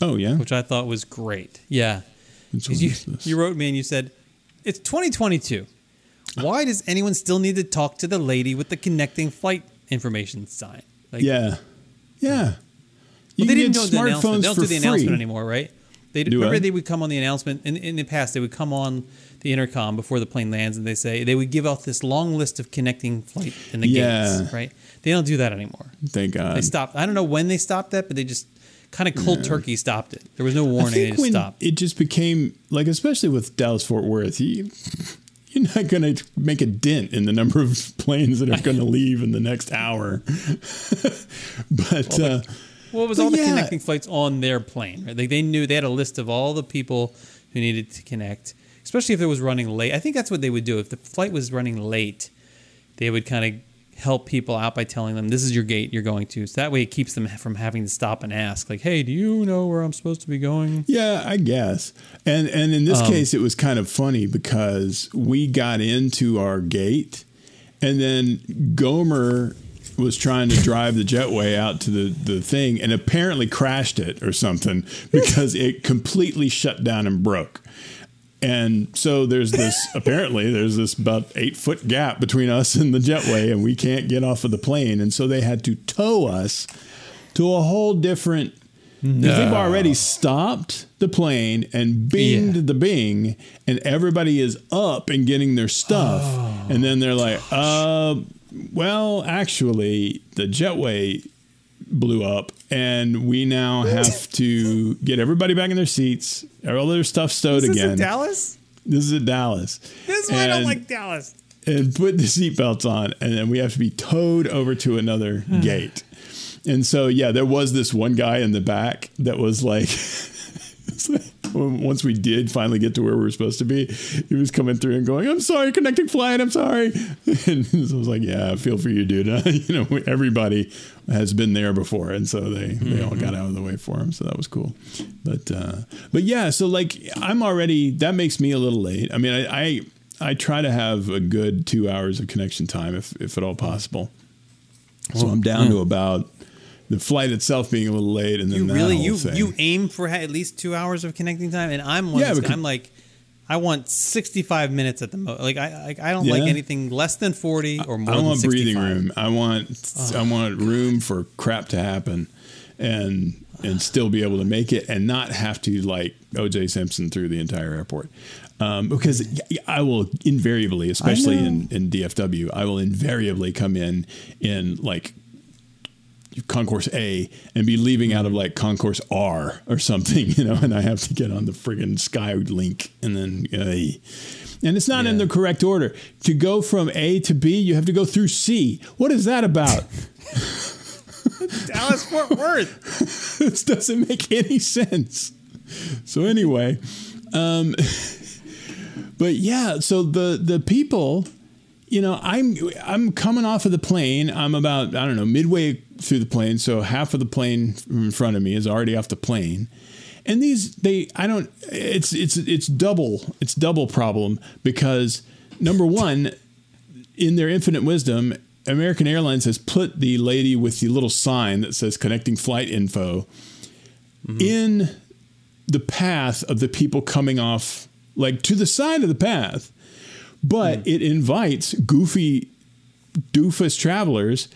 Oh yeah. which I thought was great. Yeah, Which 'Cause one you, you wrote me and you said, "It's 2022. Why does anyone still need to talk to the lady with the connecting flight information sign?" Like, yeah, yeah. Hmm. Well, You they didn't do the announcement. They don't do the announcement free. anymore, right? They Do remember they would come on the announcement in, in the past. They would come on the intercom before the plane lands, and they say they would give out this long list of connecting flight in the Yeah. gates. Right? They don't do that anymore. Thank God. They stopped. I don't know when they stopped that, but they just kind of cold turkey stopped it. There was no warning. I They think just when stopped. it just became like, especially with Dallas Fort Worth, you, you're not going to make a dent in the number of planes that are going to leave in the next hour. but uh, Well, it was all the yeah. connecting flights on their plane. Right? Like they knew they had a list of all the people who needed to connect, especially if it was running late. I think that's what they would do. If the flight was running late, they would kind of help people out by telling them this is your gate you're going to. So that way it keeps them from having to stop and ask, like, "Hey, do you know where I'm supposed to be going?" Yeah, I guess. And and in this um, case, it was kind of funny because we got into our gate, and then Gomer was trying to drive the jetway out to the, the thing and apparently crashed it or something because it completely shut down and broke. And so there's this apparently there's this about eight foot gap between us and the jetway, and we can't get off of the plane. And so they had to tow us to a whole different. No. They've already stopped the plane and binged yeah. the bing, and everybody is up and getting their stuff. Oh, and then they're like, uh, well, actually, the jetway blew up, and we now have to get everybody back in their seats, all their stuff stowed this again. Dallas. This is at Dallas. This is why I don't like Dallas. And put the seatbelts on, and then we have to be towed over to another hmm. gate. And so, yeah, there was this one guy in the back that was like. once we did finally get to where we were supposed to be, he was coming through and going, "I'm sorry, connecting flight. I'm sorry." And so I was like, "Yeah, feel for you, dude. you know, everybody has been there before, and so they mm-hmm. they all got out of the way for him. So that was cool. But uh, but yeah, so like I'm already that makes me a little late. I mean, I, I I try to have a good two hours of connection time if if at all possible. So I'm down to about the flight itself being a little late, and then you really you thing. you aim for at least two hours of connecting time, and I'm one. Yeah, because, I'm like. I want 65 minutes at the most. Like I, I, I don't yeah. like anything less than 40 or more. I want breathing room. I want, oh. I want room for crap to happen, and and still be able to make it, and not have to like O.J. Simpson through the entire airport. Um, because I will invariably, especially in, in DFW, I will invariably come in in like concourse A and be leaving out of like concourse R or something, you know, and I have to get on the friggin' Skylink and then, uh, and it's not yeah. in the correct order. To go from A to B, you have to go through C. What is that about? Dallas Fort Worth. this doesn't make any sense. So anyway, um, but yeah, so the the people you know, I'm I'm coming off of the plane. I'm about I don't know midway through the plane, so half of the plane in front of me is already off the plane. And these they I don't it's it's it's double it's double problem because number one, in their infinite wisdom, American Airlines has put the lady with the little sign that says connecting flight info mm-hmm. in the path of the people coming off like to the side of the path but mm. it invites goofy doofus travelers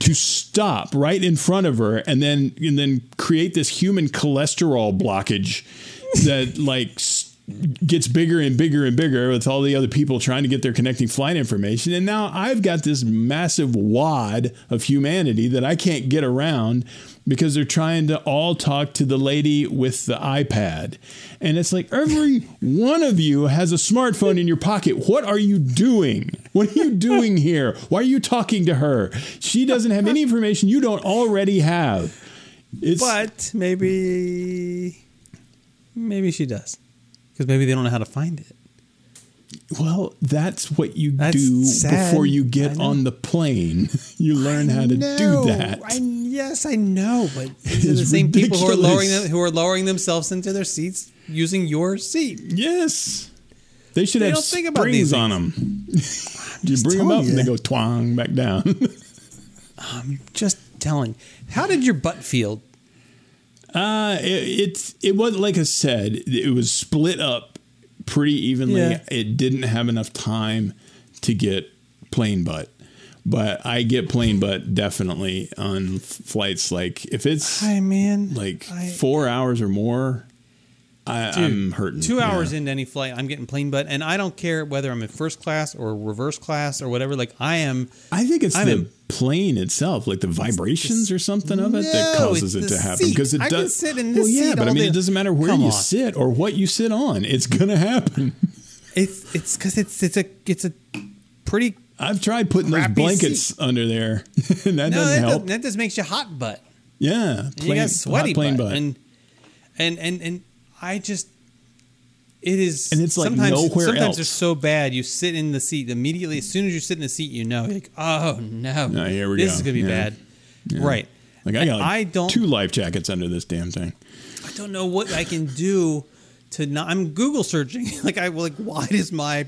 to stop right in front of her and then and then create this human cholesterol blockage that like gets bigger and bigger and bigger with all the other people trying to get their connecting flight information. And now I've got this massive wad of humanity that I can't get around because they're trying to all talk to the lady with the iPad. And it's like every one of you has a smartphone in your pocket. What are you doing? What are you doing here? Why are you talking to her? She doesn't have any information you don't already have. It's, but maybe maybe she does. Because maybe they don't know how to find it. Well, that's what you that's do sad. before you get on the plane. You learn I how to know. do that. I, yes, I know, but these are the same ridiculous. people who are lowering them, who are lowering themselves into their seats using your seat. Yes, they should they have springs on them. you bring them up you. and they go twang back down. I'm just telling. How did your butt feel? Uh, it, it it was like I said, it was split up pretty evenly. Yeah. It didn't have enough time to get plane butt. But I get plane butt definitely on flights like if it's Hi man like I, four hours or more, I, am hurting. Two hours yeah. into any flight, I'm getting plane butt, and I don't care whether I'm in first class or reverse class or whatever. Like I am. I think it's I'm the in, plane itself, like the vibrations or something of it, no, that causes it to happen. Because it I does. sit in this well, yeah, but I mean, day. it doesn't matter where Come you on. sit or what you sit on; it's gonna happen. It's it's because it's it's a it's a pretty. I've tried putting those blankets seat. under there, and that no, doesn't that help. Does, that just makes you hot butt. Yeah, plain, you got sweaty butt. butt. and and and and I just It is, And it's like sometimes, nowhere Sometimes else. they're so bad. You sit in the seat immediately. As soon as you sit in the seat, you know, you're like, oh no, Ah, here we this go. is gonna be Yeah. bad. Right. Like I got like I don't. two life jackets under this damn thing. I don't know what I can do to not. I'm Google searching. like I like, why does my,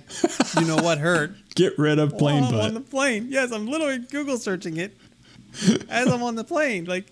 you know what hurt? Get rid of plane butt. on the plane. Yes, I'm literally Google searching it as I'm on the plane. Like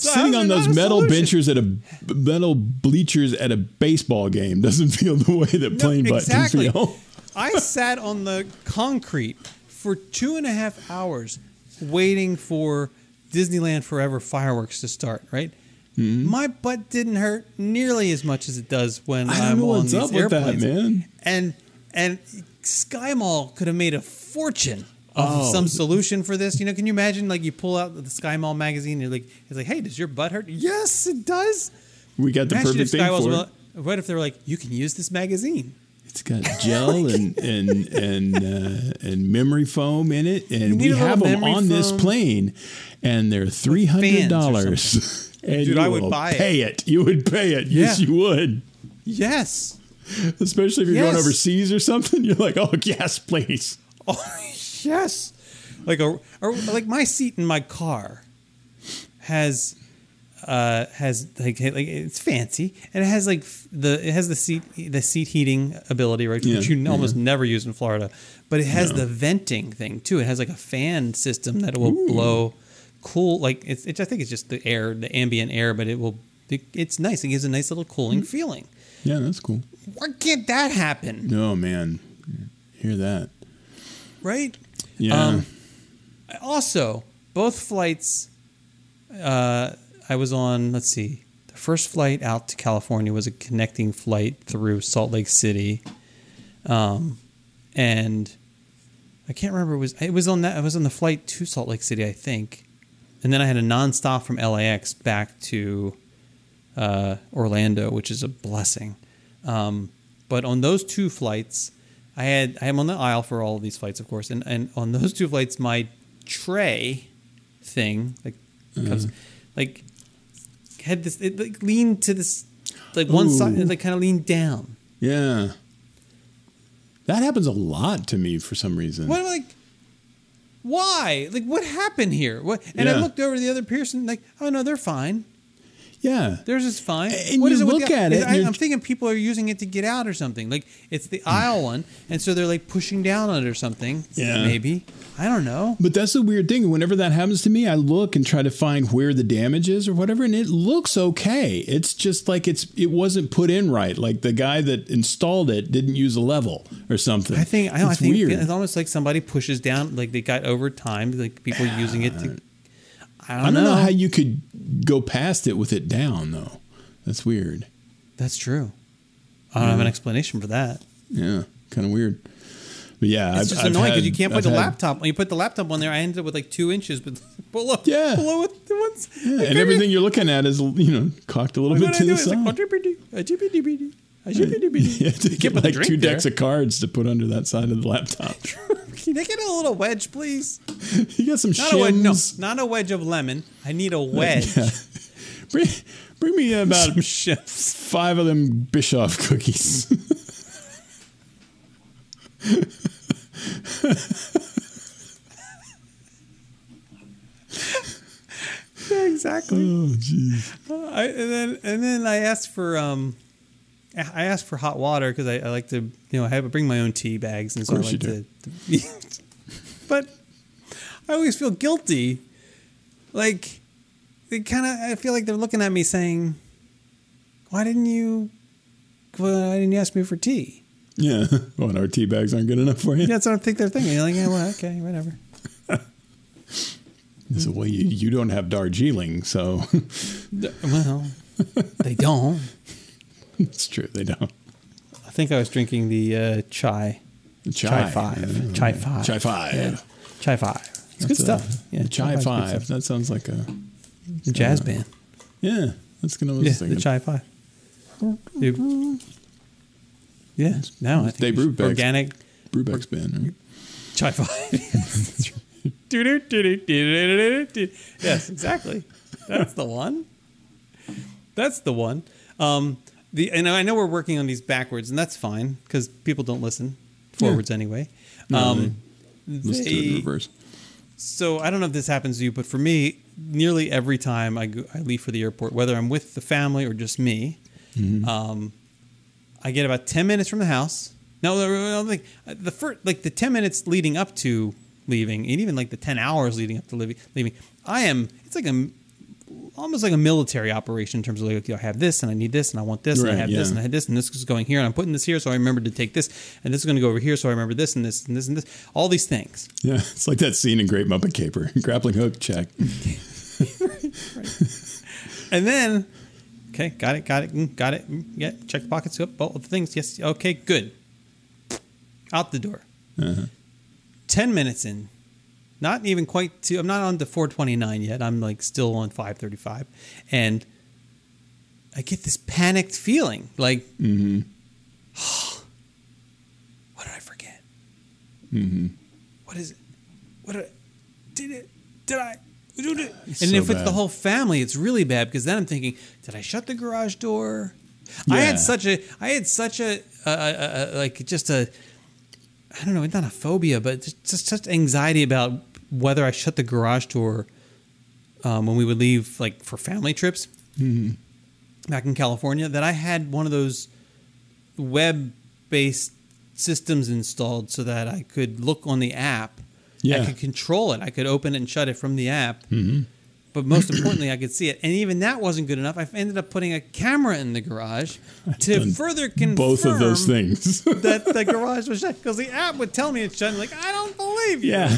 so Sitting on those metal solution? benches at a metal bleachers at a baseball game doesn't feel the way that No, plane butt exactly. can feel. I sat on the concrete for two and a half hours waiting for Disneyland Forever fireworks to start. Right. Mm-hmm. My butt didn't hurt nearly as much as it does when I am on what's these up with that, airplanes. man. And and Sky Mall could have made a fortune Oh. some solution for this. You know, can you imagine like you pull out the Sky Mall magazine and you're like it's like, hey, does your butt hurt? Yes, it does. We got the Imagine perfect if thing for it. what if they were like, you can use this magazine? It's got gel and and and uh, and memory foam in it, and we have them on this plane, and they're three hundred dollars. And Dude, you I would buy pay it. You would pay it. Yes, Yeah. you would. Yes. Especially if you're going overseas or something. You're like, oh yes, please. Oh yes, like a or like my seat in my car has uh has like like it's fancy. And it has like the it has the seat the seat heating ability right which Yeah, you almost never use in Florida. But it has No. the venting thing too. It has like a fan system that will blow cool like it's, it's I think it's just the air the ambient air but it will it, it's nice. It gives a nice little cooling feeling. Yeah, that's cool. why can't that happen? Oh man, hear that? right Yeah. Um, also, both flights, uh, I was on, let's see, the first flight out to California was a connecting flight through Salt Lake City. Um, and I can't remember, it was, it was on that, I was on the flight to Salt Lake City, I think. And then I had a nonstop from LAX back to uh, Orlando, which is a blessing. Um, but on those two flights, I had I am on the aisle for all of these flights, of course, and and on those two flights, my tray thing like mm-hmm. comes like had this it like leaned to this like one Ooh. side, it, like kind of leaned down. yeah. That happens a lot to me for some reason. What like? Why? Like, what happened here? What? And I looked over to the other person, like, oh no, they're fine. Yeah. Theirs is fine. And What you is it look the- at it, I, I'm thinking people are using it to get out or something. Like it's the hmm. aisle one, and so they're like pushing down on it or something. Yeah. maybe. I don't know. But that's the weird thing. Whenever that happens to me, I look and try to find where the damage is or whatever, and it looks okay. It's just like it's it wasn't put in right. Like the guy that installed it didn't use a level or something. I think I, I it's think weird. it's almost like somebody pushes down. Like they got over time. Like people using it to. Uh, I don't, I don't know. know. how you could go past it with it down though. That's weird. That's true. I don't have an explanation for that. Yeah, kind of weird. But yeah, It's I've- just I've annoying because you can't put I've the had- laptop. When you put the laptop on there, I ended up with like two inches, but below, Yeah. below it once. Yeah, and everything you're looking at is you know cocked a little bit I to do the like, side. Oh, "Contribute, a jibbity-bitty, oh, a jibbity-bitty." You have to You get like two there. decks of cards to put under that side of the laptop. Can I get a little wedge, please? you got some Not a wedge. No, not a wedge of lemon. I need a wedge. Yeah. Bring, bring me about Some shims. five of them Biscoff cookies. Yeah, exactly. oh, jeez. I, and then and then I asked for um, I asked for hot water because I, I like to you know have bring my own tea bags and so I like you to. to but I always feel guilty, like they kind of I feel like they're looking at me saying, "Why didn't you? Why didn't you ask me for tea?" Yeah. What, our tea bags aren't good enough for you? That's what I think they're thinking. You're like, yeah, well, okay, whatever. Is well, you, you don't have Darjeeling, so Well, they don't. it's true. They don't. I think I was drinking the uh, chai. Chai, five. Yeah. Chai five. Chai five. Yeah. Chai five. It's good a- stuff. Yeah, Chai good five. That sounds like a jazz band. yeah. That's gonna. Yeah, the Chai Five. You- yeah, now I think Dave we should- Brubeck's- organic Brubeck's band. Right? Chai Five. yes, exactly. That's the one. That's the one. Um, the and I know we're working on these backwards, and that's fine because people don't listen forwards anyway. No, um, do it in reverse. so I don't know if this happens to you, but for me, nearly every time I, go, I leave for the airport, whether I'm with the family or just me, um, I get about ten minutes from the house. No, like the first, like the ten minutes leading up to leaving, and even like the ten hours leading up to leaving. Leaving, I am. It's like a almost like a military operation in terms of like, I have this and I need this and I want this and I Right, have this and I had this and this is going here and I'm putting this here so I remember to take this and this is going to go over here so I remember this and this and this and this all these things. Yeah, it's like that scene in Great Muppet Caper. Grappling hook, check. And then, okay, got it, got it, mm, got it. mm, Yeah, check the pockets, up, all the things. Yes, okay, good. Out the door. Uh-huh. 10 minutes in. Not even quite to, I'm not on to 429 yet. I'm like still on 535. And I get this panicked feeling like, Mm-hmm. what did I forget? Mm-hmm. What is it? What did I, did it? Did I? Did it? And so if it's bad. the whole family, it's really bad because then I'm thinking, did I shut the garage door? I had such a, I had such a, uh, uh, uh, like just a, I don't know, it's not a phobia, but just, just such anxiety about whether I shut the garage door um, when we would leave, like for family trips back in California, that I had one of those web-based systems installed so that I could look on the app. Yeah. I could control it. I could open it and shut it from the app. But most importantly, I could see it. And even that wasn't good enough. I ended up putting a camera in the garage to further confirm Both of those things. that the garage was shut because the app would tell me it's shut. I'm like, I don't believe you. yeah.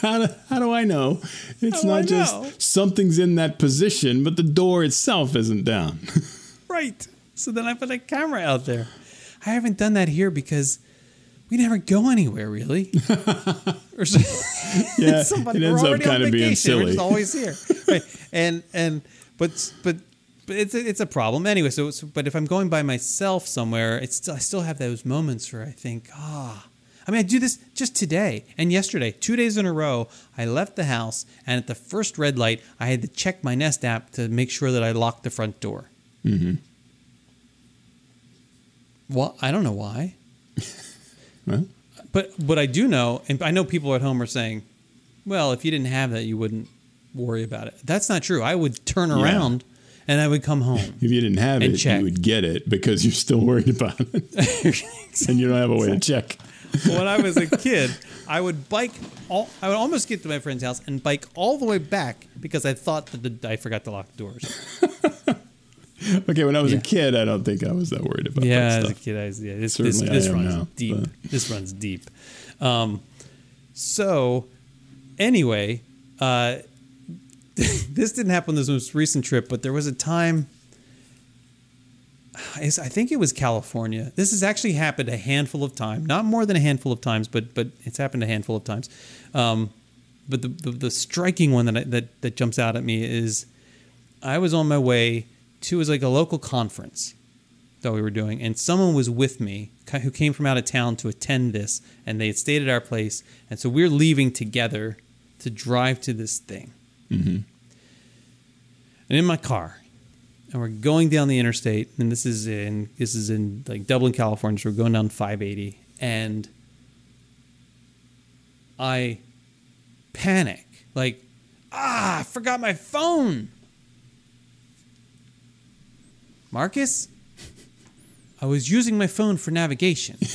How do, how do I know? It's not just know? something's in that position, but the door itself isn't down. Right. So then I put a camera out there. I haven't done that here because we never go anywhere really. or so, Yeah, somebody, it ends up kind of being vacation. We're just always here. right. And and but but but it's a, it's a problem anyway. So, it's, but if I'm going by myself somewhere, it's still, I still have those moments where I think, ah. I mean, I do this just today and yesterday, two days in a row. I left the house, and at the first red light, I had to check my Nest app to make sure that I locked the front door. Mm-hmm. Well, I don't know why, Well, but what I do know, and I know people at home are saying, "Well, if you didn't have that, you wouldn't worry about it." That's not true. I would turn Yeah. around and I would come home. if you didn't have it, check. you would get it because you're still worried about it, and you don't have a way to check. when I was a kid, I would bike. All, I would almost get to my friend's house and bike all the way back because I thought that the, I forgot to lock the doors. Okay, when I was Yeah. a kid, I don't think I was that worried about Yeah, that as a kid, I was, yeah, this, this, this runs now, deep. but- This runs deep. Um, so, anyway, uh, this didn't happen on this most recent trip, but there was a time. I I think it was California. This has actually happened a handful of times, not more than a handful of times, but but it's happened a handful of times. Um, but the, the the striking one that I, that that jumps out at me is, I was on my way to was like a local conference that we were doing, and someone was with me who came from out of town to attend this, and they had stayed at our place, and so we're leaving together to drive to this thing. And in my car, and we're going down the interstate, and this is in this is in like Dublin, California. So we're going down 580, and I panic, like, ah, I forgot my phone. Marcus, I was using my phone for navigation.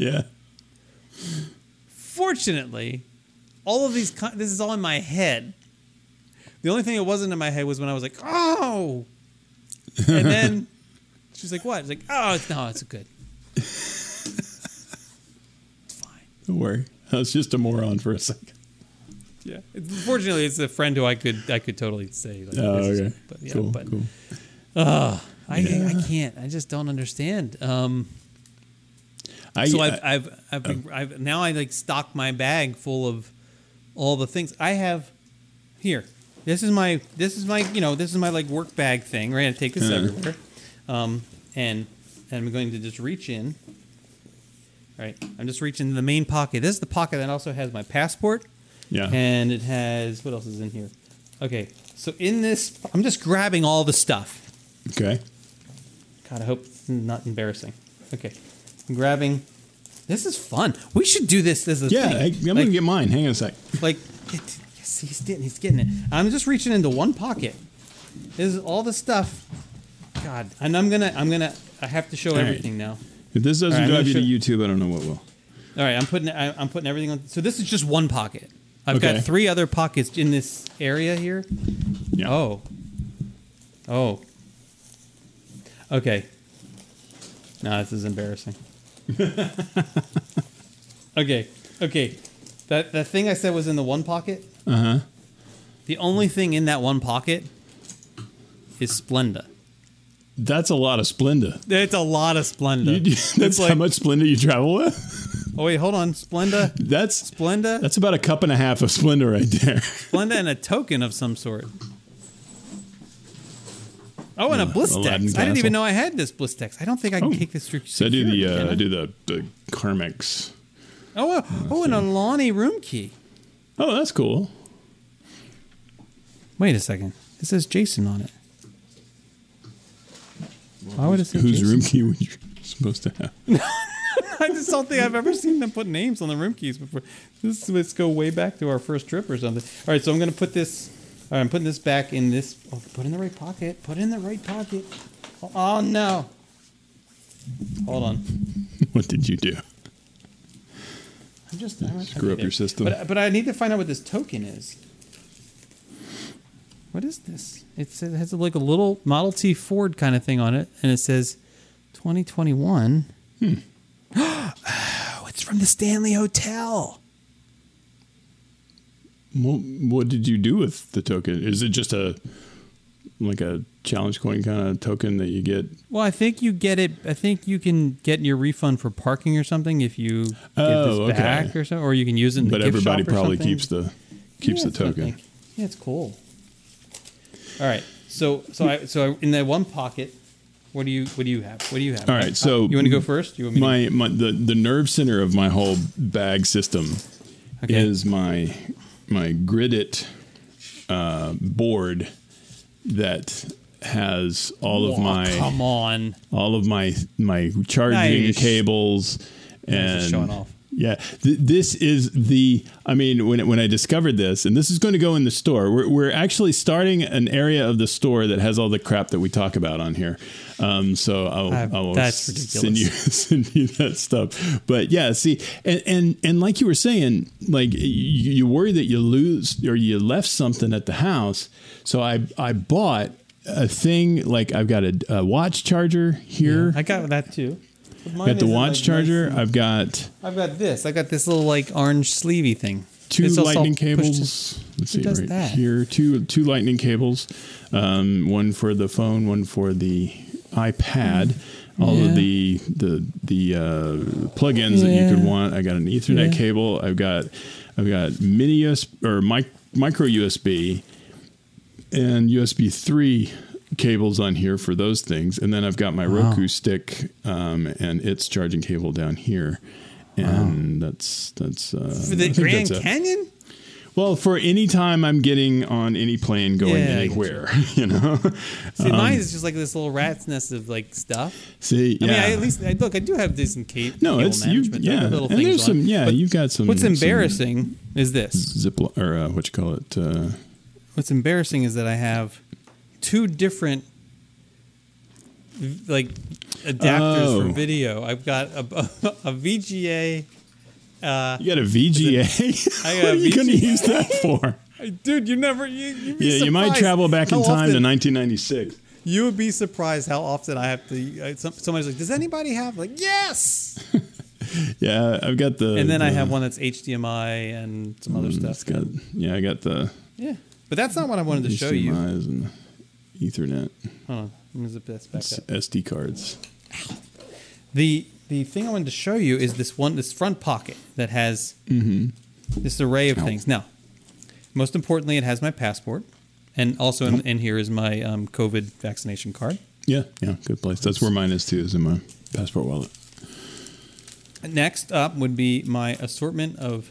Yeah. Fortunately, all of these, this is all in my head. The only thing that wasn't in my head was when I was like, oh. And then she's like, what? It's like, oh, it's, no, it's good. It's fine. Don't worry. I was just a moron for a second. Yeah. Fortunately, it's a friend who I could I could totally say. Like, Oh, this is- okay. But, yeah, cool. but cool. I, Yeah. I can't. I just don't understand. Um, I, so I- I've, I've, I've, been, I've now I like stock my bag full of all the things I have here. This is my this is my you know this is my like work bag thing. Right, I take this everywhere, um, and and I'm going to just reach in. Right, I'm just reaching the main pocket. This is the pocket that also has my passport, yeah. and it has what else is in here? Okay, So in this, I'm just grabbing all the stuff. Okay. God, I hope it's not embarrassing. Okay, I'm grabbing. This is fun. We should do this as a Yeah, thing. I, am like, gonna get mine. Hang on a sec. like he's getting, he's getting it. I'm just reaching into one pocket. This is all the stuff. God, and I'm gonna, I'm gonna, I have to show right. everything now. If this doesn't right, drive you gonna to YouTube, I don't know what will. All right, I'm putting, I, I'm putting everything on. So this is just one pocket. I've Okay. got three other pockets in this area here. Yeah. Oh. Oh. Okay. No, this is embarrassing. okay. Okay. That that thing I said was in the one pocket. Uh huh. The only thing in that one pocket is Splenda. That's a lot of Splenda. It's a lot of Splenda. You- It's that's how like- much Splenda you travel with. Oh wait, hold on. Splenda, That's Splenda, that's about a cup and a half of Splenda right there. Splenda, and a token of some sort. Oh, and a Blistex. Aladdin I didn't even know I had this Blistex. I don't think I can Oh. take this through. So I do the uh, can I do the the Carmex. Oh, uh, oh, and a Lonnie room key. Oh, that's cool. Wait a second. It says Jason on it. Why would it say Whose Jason? room key would you supposed to have? I just don't think I've ever seen them put names on the room keys before. This let's go way back to our first trip or something. All right, so I'm gonna put this. All right, I'm putting this back in this. Oh, put it in the right pocket. Put it in the right pocket. Oh, oh, no. Hold on. what did you do? I'm just I'm, Screw up your system. But but I need to find out what this token is. What is this? It it has like a little Model T Ford kind of thing on it, and it says 2021. Hmm. oh, it's from the Stanley Hotel. What, what did you do with the token? Is it just a like a challenge coin kind of token that you get? Well, I think you get it. I think you can get your refund for parking or something if you get Oh, this okay. back or something, or you can use it in the But everybody probably something. keeps the keeps Yeah, the that's what I token. Yeah, it's cool. All right, so so I so I, in that one pocket, what do you what do you have? What do you have? All right, so you want to go first? You want me? My, my the the nerve center of my whole bag system okay. is my my gridded uh, board that has all of my come on. all of my my charging you're cables and showing off. Yeah. Th- this is the i mean when, when i discovered this and this is going to go in the store we're, we're actually starting an area of the store that has all the crap that we talk about on here. Um, so I'll, I've- I'll that's send you send you that stuff. But yeah see and and, and like you were saying like you, you worry that you lose or you left something at the house. So i i bought a thing like i've got a, a watch charger here. I got that too. Mine got the watch like, charger. nice I've got I've got this. I got this little like orange sleevey thing. two It's lightning pushed to- cables. Let's see right that? here. Two two lightning cables. Um, one for the phone. One for the iPad. All Yeah. of the the the uh, plugins that you could want. I got an Ethernet Yeah. cable. I've got I've got mini USB or mic, micro USB and USB three cables on here for those things, and then I've got my Wow. Roku stick um, and its charging cable down here, and that's that's uh, For the Grand that's it. Canyon? Well, for any time I'm getting on any plane going Yeah, anywhere, you know. See, mine is just like this little rat's nest of like stuff. See, I yeah. mean, I, at least I, look, I do have decent ca- no, it's you. management. Yeah, little and there's on some. Yeah, But you've got some. What's some embarrassing is this. Zip or uh, what you call it? Uh, What's embarrassing is that I have two different like adapters Oh. for video. I've got a, a VGA. Uh, you got a VGA. I what are you going to use that for? dude, you never. You, you'd be Yeah, you might travel back in time to 1996. You would be surprised how often I have to. Uh, some, somebody's like, "Does anybody have?" Like, yes. Yeah, I've got the. And then I have one that's HDMI and some other Mm, stuff. got, yeah, I got the Yeah, but that's not what I wanted to show you. Hold Ethernet on, let me zip this back S- up. SD cards. The the thing I wanted to show you is this one, this front pocket that has Mm-hmm. this array of Ow. things. Now, most importantly, it has my passport, and also in, in here is my um, COVID vaccination card. Yeah, yeah, good place. That's where mine is too. Is in my passport wallet. Next up would be my assortment of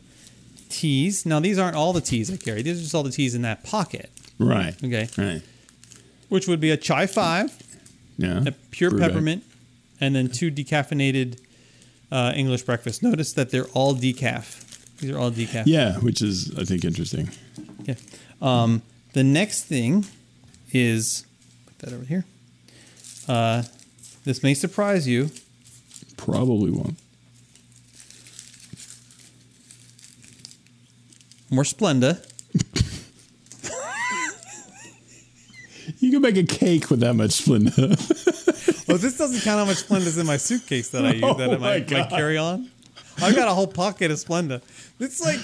teas. Now, these aren't all the teas I carry. These are just all the teas in that pocket. Right. Okay. Right. Which would be a chai five, Yeah. a pure peppermint, and then two decaffeinated uh, English breakfast. Notice that they're all decaf. These are all decaf. Yeah, which is I think interesting. Yeah. Um, the next thing is put that over here. Uh, this may surprise you. Probably won't. More Splenda. Can make a cake with that much Splenda. Well, this doesn't count how much Splenda's in my suitcase that I use that I Oh my God. carry on. I've got a whole pocket of Splenda. It's like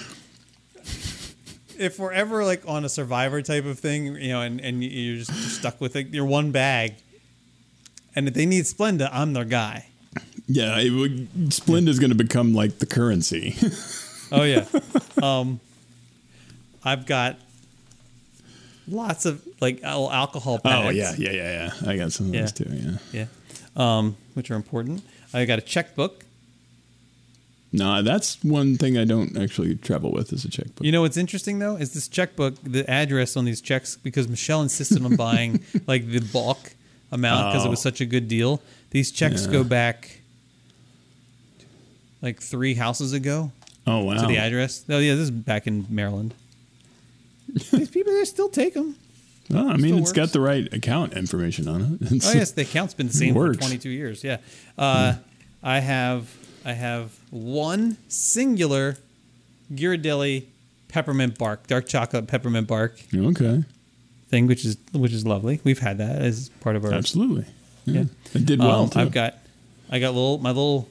if we're ever like on a survivor type of thing, you know, and, and you're just you're stuck with like your one bag, and if they need Splenda, I'm their guy. yeah, it would, Splenda's going to become like the currency. Oh yeah. um, I've got lots of like al- alcohol bags. oh yeah, yeah, yeah, yeah. I got some of Yeah. those too. Yeah. yeah, um, which are important. I got a checkbook. No, that's one thing I don't actually travel with is a checkbook. You know what's interesting though is this checkbook, the address on these checks, because Michelle insisted on buying like the bulk amount because it was Oh. such a good deal. These checks Yeah. go back like three houses ago oh wow. to the address. Oh yeah, this is back in Maryland. These people they still take them. Well, I mean, it's got the right account information on it. Oh yes, the account's been the same for 22 years. Yeah, uh, I have I have one singular Ghirardelli peppermint bark, dark chocolate peppermint bark Okay. thing, which is which is lovely. We've had that as part of our. Absolutely. Yeah. Yeah. It did well. Um, too. I've got I got little my little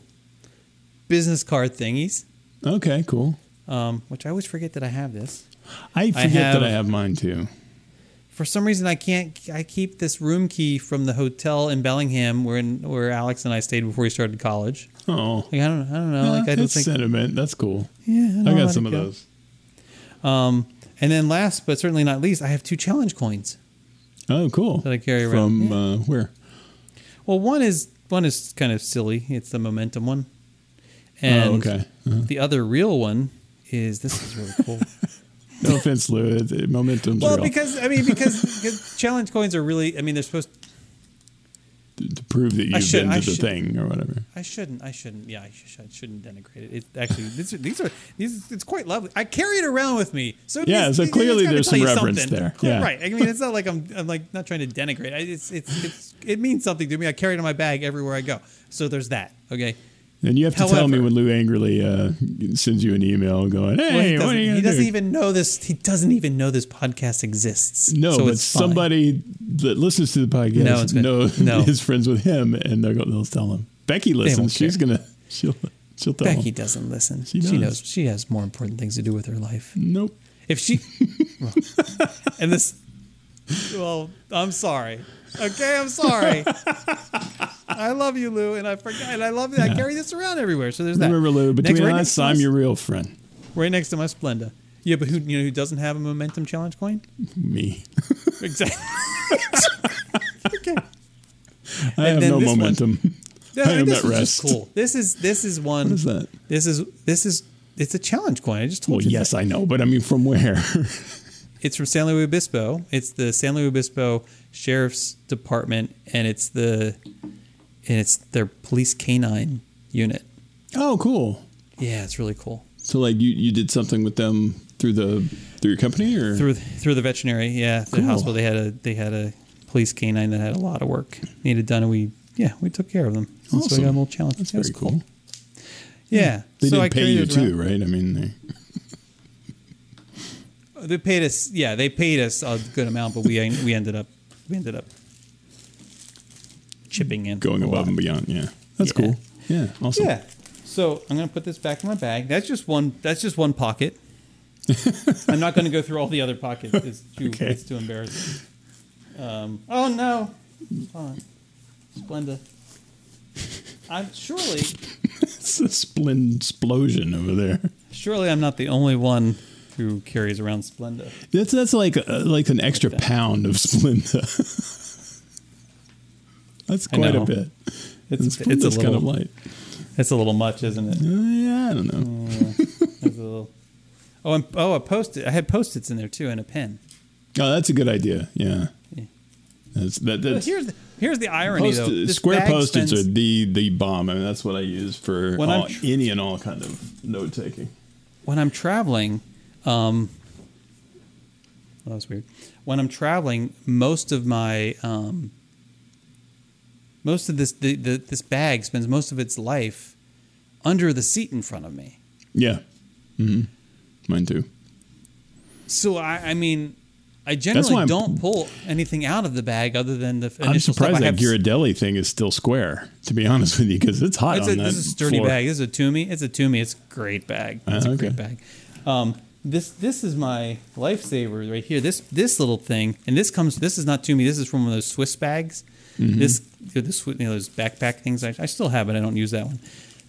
business card thingies, Okay, cool. um, which I always forget that I have this. I forget have- that I have mine too. For some reason, I can't. I keep this room key from the hotel in Bellingham, where where Alex and I stayed before we started college. Oh, Like I don't, I don't know. Like I don't that's think. sentiment. That's cool. Yeah, I don't got some of go. those. Um, and then last but certainly not least, I have two challenge coins. Oh, cool. That I carry around. From uh, where? Well, one is one is kind of silly. It's the momentum one, and oh, okay. Uh-huh. the other real one is this is really cool. No offense, Lou. Momentum's well, real. because I mean, because, because challenge coins are really. I mean, they're supposed. to, to prove that you've should- been to I the should- thing or whatever. I shouldn't. I shouldn't. Yeah, I, sh- I shouldn't denigrate it. It actually, these are, these are these. It's quite lovely. I carry it around with me. So Yeah, means- so it's clearly there's some reference something. there. Yeah. Right. I mean, it's not like I'm. I'm like not trying to denigrate. I, it's it's it's it means something to me. I carry it in my bag everywhere I go. So there's that. Okay. And you have to tell me when Lou angrily uh, sends you an email going, "Hey, Well, he what doesn't, are you he doesn't do?" even know this. He doesn't even know this podcast exists. No, so but it's fine. somebody that listens to the podcast gonna- knows no. is friends with him, and they'll, go, they'll tell him. Becky listens. She's care. gonna she'll she'll tell Becky him. doesn't listen. She She, knows. She has more important things to do with her life. Nope. If she, well, and this, well, I'm sorry. Okay, I'm sorry. I love you, Lou, and I forgot, and I love that. I carry this around everywhere. So there's that. Remember, Lou, between Next- right us, I'm us- your real friend. right next to my Splenda. Yeah, but who you know who doesn't have a momentum challenge coin? Me. Exactly. okay. I have no one- momentum. No, I am this at rest. cool. This is this is one. What is that? This is this is it's a challenge coin. I just told Well, you. yes, I know, but I mean, from where? It's from San Luis Obispo. It's the San Luis Obispo Sheriff's Department, and it's the and it's their police canine unit. oh, cool. Yeah, it's really cool. So, like, you, you did something with them through the through your company, or Through through the veterinary, yeah, the Cool. hospital. They had a they had a police canine that had a lot of work needed done, and we yeah we took care of them. And So we Awesome. got a little challenge. That's very cool. Yeah, They so I did pay you too, right? I mean, they, They paid us. Yeah, they paid us a good amount, but we we ended up we ended up chipping in going above lot. and beyond. Yeah, that's Yeah. cool. Yeah, awesome. Yeah. So I'm gonna put this back in my bag. That's just one. That's just one pocket. I'm not gonna go through all the other pockets. It's too. Okay. It's too embarrassing. Um, oh no! Hold. Splenda. I'm surely, It's a splend explosion over there. surely I'm not the only one who carries around Splenda. That's that's like uh, like an extra that. pound of Splenda. that's quite a bit. It's And it's a Splenda's kind of little. light. It's a little much, isn't it? Uh, yeah, I don't know. It's a little. Oh, and, oh, a post. I had post-its in there too, and a pen. Oh, that's a good idea. Yeah. That's, that, that's, here's the, here's the irony post- though. This square post-its spends- are the the bomb. I mean, that's what I use for all, tr- any and all kind of note taking. when I'm traveling, um, oh, that was weird. When I'm traveling, most of my um, most of this the, the, this bag spends most of its life under the seat in front of me. Yeah. hmm Mine too. So I, I mean, I generally I'm- don't pull anything out of the bag other than the initial I'm surprised that. Ghirardelli thing is still square. To be honest with you, because it's hot It's on a, that this is a sturdy floor. bag. This is a Tumi. It's a Tumi. It's a great bag. It's Ah, a great bag. Um, this this is my lifesaver right here. This this little thing, and this comes. This is not Tumi. This is from one of those Swiss bags. Mm-hmm. This this you know those backpack things. I, I still have it. I don't use that one.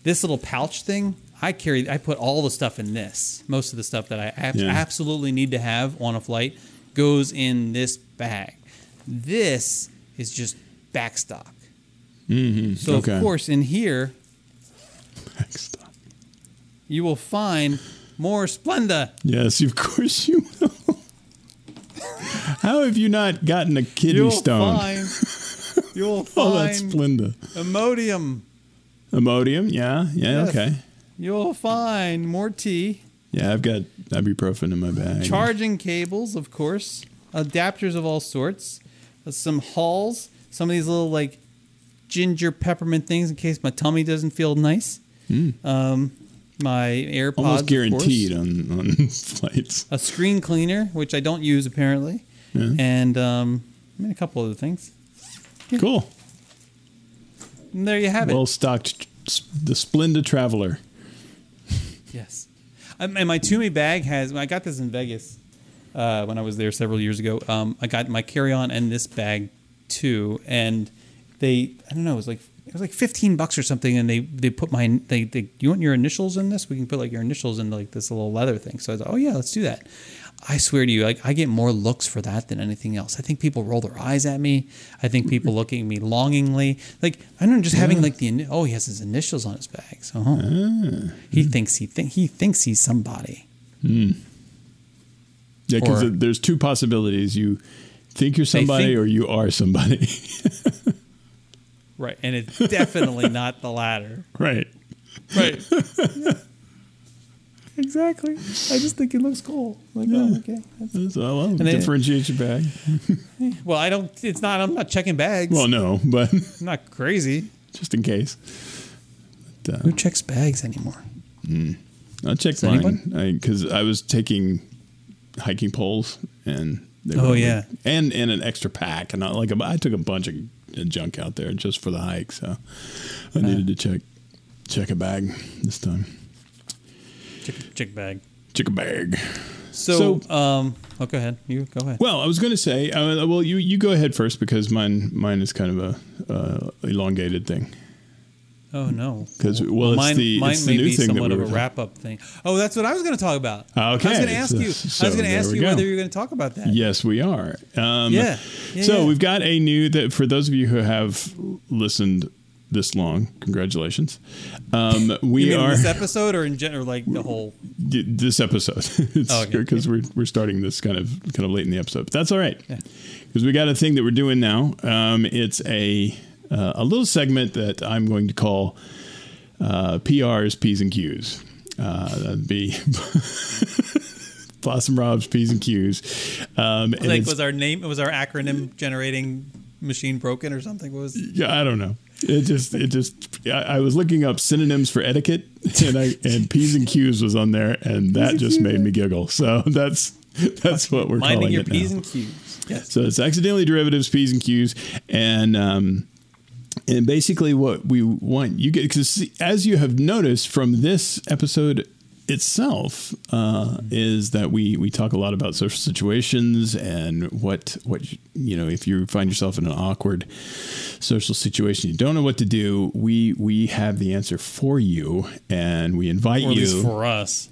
This little pouch thing. I carry. I put all the stuff in this. Most of the stuff that I ab- Yeah. absolutely need to have on a flight goes in this bag. This is just backstock. Mhm. So Okay. of course in here Stop. you will find more Splenda. Yes, of course you will. How have you not gotten a kidney You'll stone? Find. You'll oh, that's find Splenda. Imodium. Imodium, yeah, yeah, Yes. okay. You'll find more tea. Yeah, I've got ibuprofen in my bag. Charging cables, of course. Adapters of all sorts. uh, Some halls. Some of these little like ginger peppermint things in case my tummy doesn't feel nice. Um, my AirPods. Almost guaranteed on, on flights. A screen cleaner, which I don't use apparently, Yeah. and um, I mean a couple other things. Cool. And there you have it. Well stocked, the Splenda Traveler. Yes. Um, and my Tumi bag has. I got this in Vegas uh, when I was there several years ago. Um, I got my carry-on and this bag too, and they. I don't know. It was like it was like fifteen bucks or something, and they they put my they, they you want your initials in this? We can put like your initials in like this little leather thing. So I thought, oh yeah, let's do that. I swear to you, like I get more looks for that than anything else. I think people roll their eyes at me. I think people looking at me longingly. Like I don't know, just having like the oh he has his initials on his bag. So huh. Ah. he thinks he think he thinks he's somebody. Hmm. Yeah, because there's two possibilities. You think you're somebody think- or you are somebody. Right, and it's definitely not the latter. right. Right. Exactly. I just think it looks cool. Like, oh, okay. That's- So, well, they- differentiate your bag. Well, I don't. It's not. I'm not checking bags. Well, no, but I'm not crazy. just in case. But, uh, Who checks bags anymore? I'll check Does anyone? mine because I, was taking hiking poles and they Oh, were- yeah. and and an extra pack and I like a, I took a bunch of junk out there just for the hike, so I needed to check check a bag this time. Check, check bag. Check a bag. So, So- um, oh, go ahead. You go ahead. Well, I was going to say, uh, well, you you go ahead first because mine mine is kind of a uh, elongated thing. Oh no. 'Cause, well, it's mine, the- mine it's the may new be thing somewhat we of a wrap up thing. Oh, that's what I was going to talk about. Okay, I was going to ask so- you. I was going to ask you go. whether you were going to talk about that. Yes, we are. Um, Yeah. Yeah, so yeah. we've got a new that for those of you who have listened this long, congratulations. Um, we are in this episode or in general, like the whole? this episode. it's Oh, okay. because we're we're starting this kind of kind of late in the episode, but that's all right Yeah. because we got a thing that we're doing now. Um, it's a uh, a little segment that I'm going to call uh, PRs, P's and Q's. Uh, that'd be Blossom Rob's P's and Q's. Um, and Like, was our name? Was our acronym generating machine broken or something? What was? Yeah, I don't know. It just, it just. I, I was looking up synonyms for etiquette, and I and p's and q's was on there, and that and just Qs. made me giggle. So that's that's what we're Minding calling your it p's now. and q's. Yes. So it's accidentally derivatives, p's and q's, and um, and basically what we want you get because as you have noticed from this episode itself uh, is that we we talk a lot about social situations and what what you know if you find yourself in an awkward social situation you don't know what to do we we have the answer for you and we invite Or at least you for us.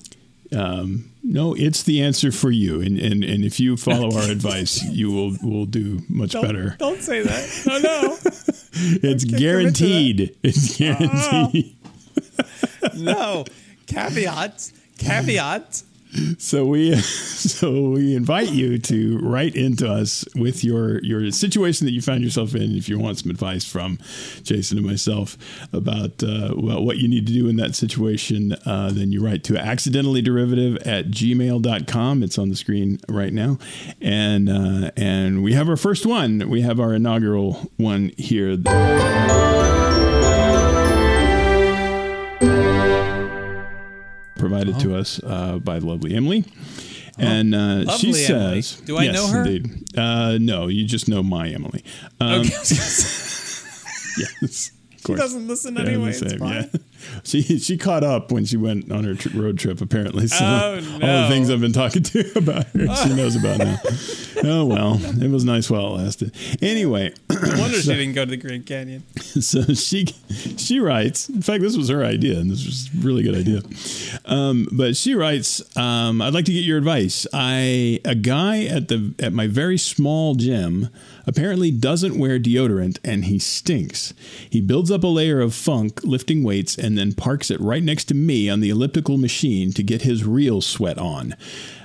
um, no, it's the answer for you, and and, and if you follow our advice, you will will do much better. Don't say that. No, no, It's guaranteed. It's guaranteed. no. Caveat. Caveat. so we so we invite you to write into us with your your situation that you found yourself in if you want some advice from jason and myself about uh, well, what you need to do in that situation uh, then you write to accidentally derivative at gmail.com it's on the screen right now and uh, and we have our first one we have our inaugural one here provided to us uh, by lovely Emily. And uh, Lovely she Emily. says, Do I yes, know her? Indeed. Uh, no, you just know my Emily. Um, Okay. yes. of she doesn't listen Yeah, anyway. the It's fine. yeah. She she caught up when she went on her tr- road trip. Apparently, so Oh, all the things I've been talking to about her, she knows about now. Oh well, it was nice while it lasted. Anyway, No wonder she didn't go to the Grand Canyon. so she she writes. In fact, this was her idea, and this was a really good idea. Um, but she writes, um, "I'd like to get your advice. I a guy at the at my very small gym apparently doesn't wear deodorant, and he stinks. He builds up a layer of funk lifting weights, and then parks it right next to me on the elliptical machine to get his real sweat on."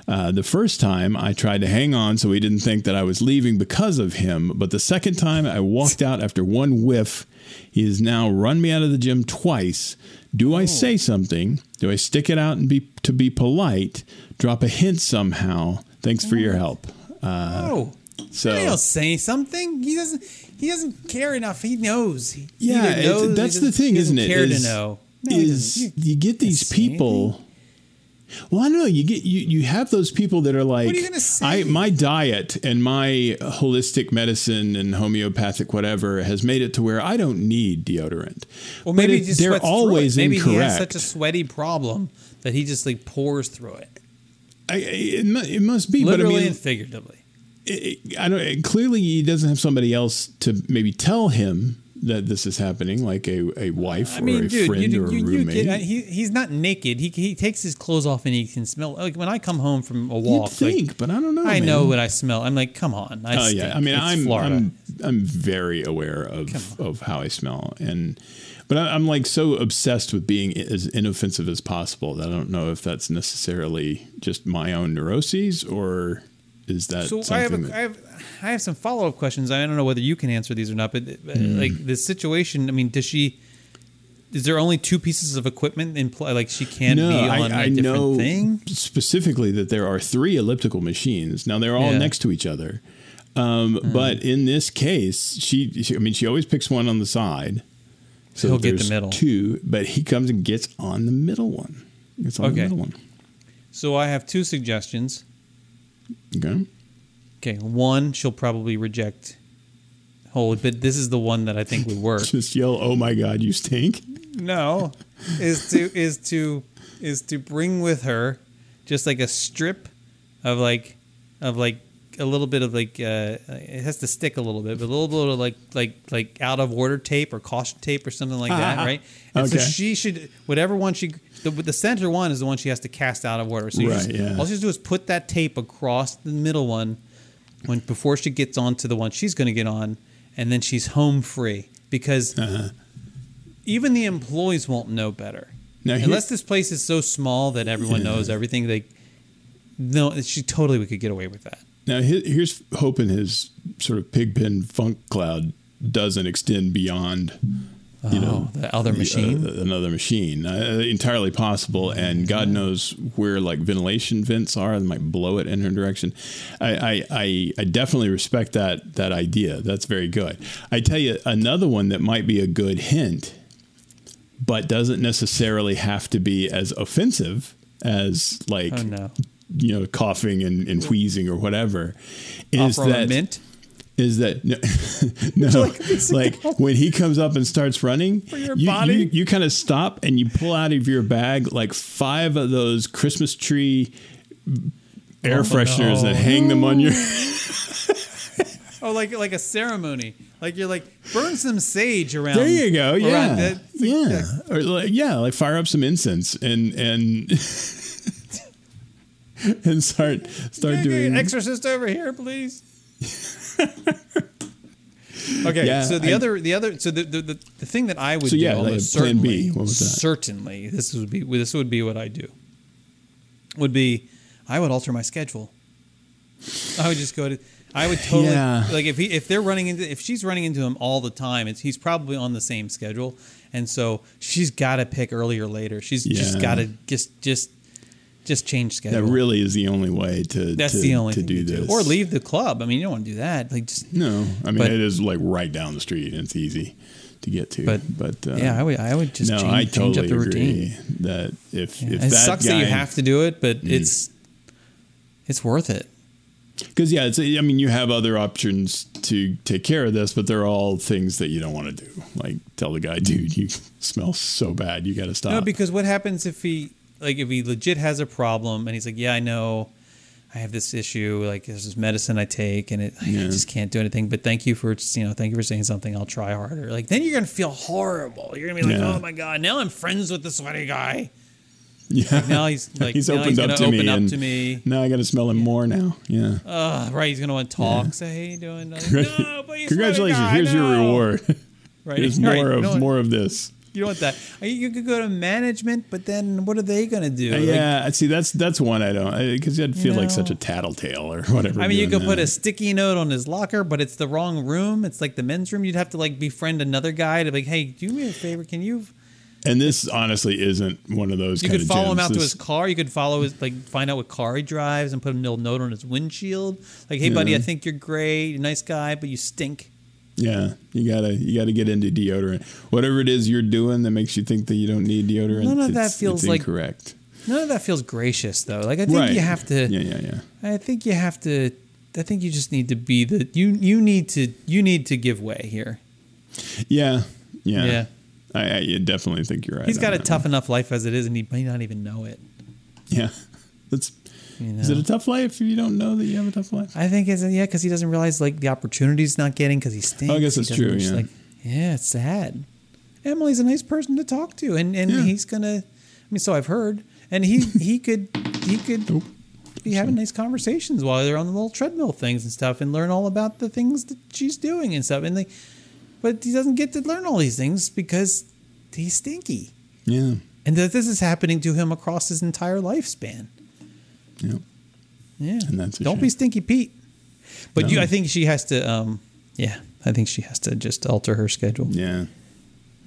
Uh, the first time I tried to hang on so he didn't think that I was leaving because of him, but the second time I walked out after one whiff. He has now run me out of the gym twice. Do I say something? Do I stick it out and be to be polite? Drop a hint somehow. Thanks for your help. Uh, Oh, so he'll say something. He doesn't. He doesn't care enough. He knows. He yeah, knows or he that's the thing, isn't it? Care Is- to know. No, is you get these people. Well, I don't know. You get you you have those people that are like, are you gonna say? I my diet and my holistic medicine and homeopathic whatever has made it to where I don't need deodorant. Well, maybe it- they're always. Maybe incorrect. he has such a sweaty problem that he just like pours through it, I- it, it must be, literally but I mean, and figuratively. It, it- I don't. Clearly, he doesn't have somebody else to maybe tell him that this is happening, like a, a wife I or a dude, friend you, or a you, you roommate. get, he, he's not naked. He, he takes his clothes off and he can smell. Like when I come home from a You'd walk, like, think, but I don't know. I man. know what I smell. I'm like, come on. I Oh stink. yeah, I mean, It's I'm, Florida. I'm I'm very aware of of how I smell, and but I, I'm like so obsessed with being as inoffensive as possible that I don't know if that's necessarily just my own neuroses or is that so I have, a, that, I have I have some follow up questions. I don't know whether you can answer these or not, but Hmm. like the situation. I mean, does she? Is there only two pieces of equipment in play? Like she can't no, be on I, a I different know thing. specifically that there are three elliptical machines. Now they're all Yeah. next to each other, um, Hmm. but in this case, she, she, I mean, she always picks one on the side. So He'll get the middle. Two, but he comes and gets on the middle one. Gets on the middle one. So I have two suggestions. Okay. Okay, one she'll probably reject wholly, but this is the one that I think would work. Just yell, "Oh my God, you stink!" no, is to is to is to bring with her just like a strip of like of like a little bit of like uh, it has to stick a little bit, but a little bit of like like like out of order tape or caution tape or something like that, right? And so she should whatever one she the, the center one is the one she has to cast out of order. So Right, just, yeah. all she has to do is put that tape across the middle one when before she gets on to the one she's going to get on, and then she's home free because Uh-huh. even the employees won't know better. Now, Unless this place is so small that everyone knows everything, they no, she totally we could get away with that. Now, here's hoping his sort of pigpen funk cloud doesn't extend beyond, you know, Oh, the other the, machine? uh, another machine. Uh, entirely possible, and God knows where like ventilation vents are that might blow it in her direction. I, I, I, definitely respect that that idea. That's very good. I tell you another one that might be a good hint, but doesn't necessarily have to be as offensive as like Oh no! you know, coughing and, and wheezing or whatever, is Offer that mint. Is that no, no like when he comes up and starts running, your you, body? you you kind of stop and you pull out of your bag like five of those Christmas tree air Oh, fresheners no. that hang them on your. Oh, like like a ceremony. Like you're like burn some sage around. There you go. around Yeah, that- yeah, or like, yeah, like fire up some incense and and and start start Hey, doing. exorcist over here, please. okay, Yeah, so the I- other, the other, so the, the the the thing that I would So, yeah, do like almost plan B. certainly, What was that? certainly, this would be this would be what I do. Would be I would alter my schedule. I would just go to. I would totally Yeah. like if he if they're running into if she's running into him all the time. It's he's probably on the same schedule, and so she's got to pick early or later. She's just got to just just just change schedule. That really is the only way to That's to, the only to do this. or leave the club. I mean, you don't want to do that. Like just No, I mean But- it is like right down the street and it's easy to get to. But- but uh, yeah, I would I would just no, change, I change totally up the agree routine. that if Yeah. if it that sucks guy, that you have to do it, but Mm. it's it's worth it. because yeah, it's I mean you have other options to take care of this, but they're all things that you don't want to do. Like tell the guy, dude, you smell so bad, you got to stop. No, because what happens if he like if he legit has a problem and he's like, yeah, I know. I have this issue, like there's this medicine I take, and it I Yeah. just can't do anything. But thank you for you know, thank you for saying something. I'll try harder. Like then you're gonna feel horrible. You're gonna be like, Yeah. oh my god, now I'm friends with the sweaty guy. yeah, Now he's like, he's opened he's up gonna open me, up and to me. now I got to smell him more now. Yeah. Uh, right, he's gonna want to talk. Say, hey, you doing? Like, no, Congratulations! Here's your reward. Right, Here's more You of don't- more of this. You don't want that. Uh, You could go to management, but then what are they gonna do? Uh, Like, yeah, see, that's that's one I don't because I'd feel You like such a tattletale or whatever. I mean, you could put a sticky note on his locker, but it's the wrong room. It's like the men's room. You'd have to like befriend another guy to be like, hey, do me a favor. Can you? And this honestly isn't one of those. You could follow him out to his car. You could follow his like find out what car he drives and put a little note on his windshield. Like, hey, buddy, I think you're great, you're a nice guy, but you stink. Yeah, you gotta you gotta get into deodorant. Whatever it is you're doing that makes you think that you don't need deodorant. None of that feels like- incorrect. None of that feels gracious though. Like I think right. you have to. Yeah, yeah, yeah. I think you have to. I think you just need to be the you. You need to. You need to give way here. Yeah, yeah. Yeah. I, I definitely think you're right. He's got a tough one. enough life as it is, and he may not even know it. Yeah, that's. You know? Is it a tough life if you don't know that you have a tough life? I think it's yeah, because he doesn't realize like the opportunities he's not getting because he stinks. Oh, I guess that's true, yeah. Like, yeah, it's sad. Emily's a nice person to talk to, and and Yeah. he's gonna. I mean, so I've heard, and he he could he could be having nice conversations while they're on the little treadmill things and stuff, and learn all about the things that she's doing and stuff. And they, but he doesn't get to learn all these things because he's stinky, Yeah, and that this is happening to him across his entire lifespan. Yeah. Yeah, And that's don't shame. be stinky Pete. But you, I think she has to. Um, yeah, I think she has to just alter her schedule. Yeah.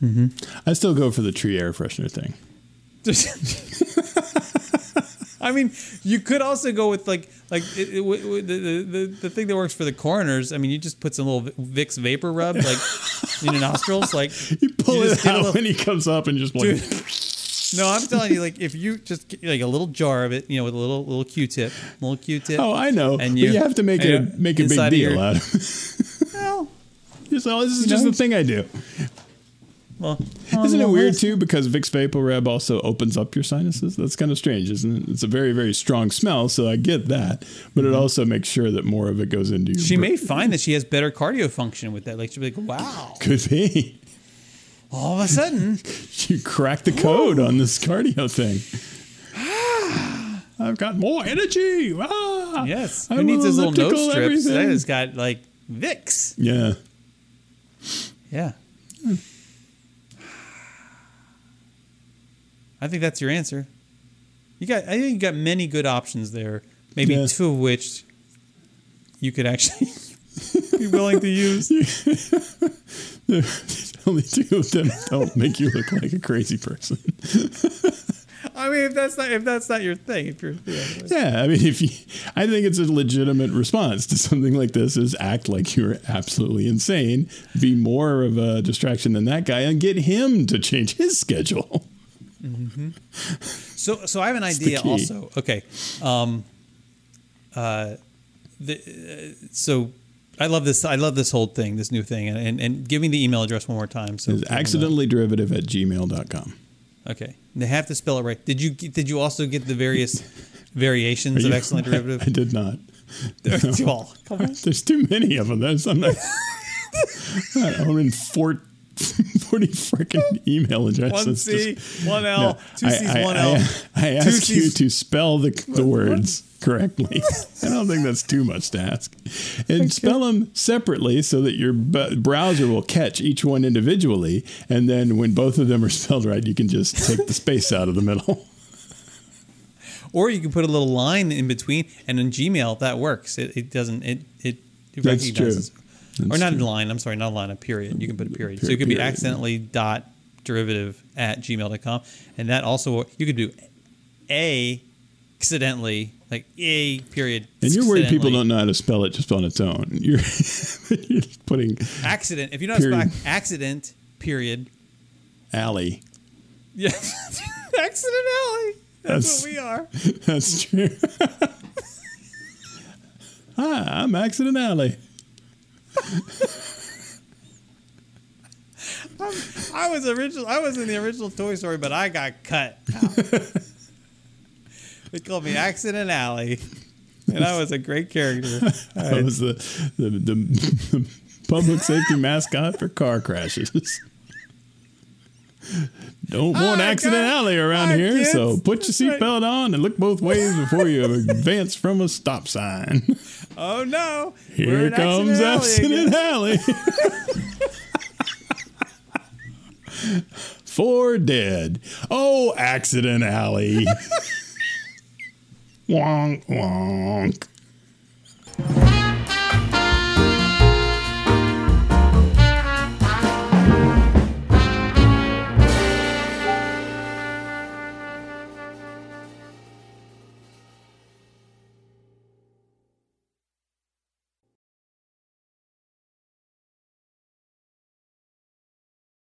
Mm-hmm. I still go for the tree air freshener thing. I mean, you could also go with like like it, it, w- w- the, the the thing that works for the coroners. I mean, you just put some little Vicks vapor rub like in your nostrils, like You pull You it out little- when he comes up and just like, Dude. No, I'm telling you, like if you just get, like a little jar of it, you know, with a little little Q-tip, little Q-tip. oh, I know. And but you- you have to make it make a big deal out of it. Well, Just, oh, this is just know? the thing I do. well, Isn't it weird too? Because Vicks Vapor Rub also opens up your sinuses. That's kind of strange, isn't it? It's a very, very strong smell, so I get that. But it also makes sure that more of it goes into your. Mm-hmm. She br- may find that she has better cardio function with that. Like she'll be like, "Wow!" could be. All of a sudden, You cracked the code on this cardio thing. I've got more energy. Ah, yes. Who needs his little nose strips? That everything. has got like Vicks. Yeah. Yeah. I think that's your answer. You got. I think you got many good options there. Maybe Yeah. two of which you could actually be willing to use. Only two of them don't make you look like a crazy person. I mean, if that's not if that's not your thing, if you're yeah, Yeah, I mean, if you, I think it's a legitimate response to something like this is act like you're absolutely insane, be more of a distraction than that guy, and get him to change his schedule. So, so I have an idea also. Okay, um, uh, the, uh, so I love this. I love this whole thing, this new thing, and and, and give me the email address one more time. So It's accidentally derivative at gmail.com. Okay, they have to spell it right. Did you did you also get the various variations of You- derivative? I derivative? did not. Come on. There's too many of them. There's, I'm not. I'm in four, 40 freaking email addresses. One C, Just- one L, No, two C's, I, one I, L. I ask Two you to spell the, the words correctly. I don't think that's too much to ask. And spell them separately so that your b- browser will catch each one individually. And then when both of them are spelled right, you can just take the space out of the middle. Or you can put a little line in between, and in Gmail that works. It, it doesn't. It it, it That's recognizes. true. or That's not a line. I'm sorry, not a line. A period. You can put a period. so Period, it could be period. accidentally dot derivative at gmail.com, and that also you could do a accidentally like a period. And you're worried people don't know how to spell it just on its own. You're, you're just putting accident. If you know how to spell Period. accident period. alley. Yeah, accident alley. That's, That's- what we are. That's true. Hi, I'm Accident Alley. I was original. I was in the original Toy Story, but I got cut. They called me Accident Alley, and I was a great character. I was the, the, the, the public safety mascot for car crashes. Don't want Accident. Alley around Hi, here, kids. so put your seatbelt on and look both ways before you advance from a stop sign. Oh no! Here comes Accident Alley. Accident Alley. Four dead. Oh, Accident Alley. Wonk, wonk.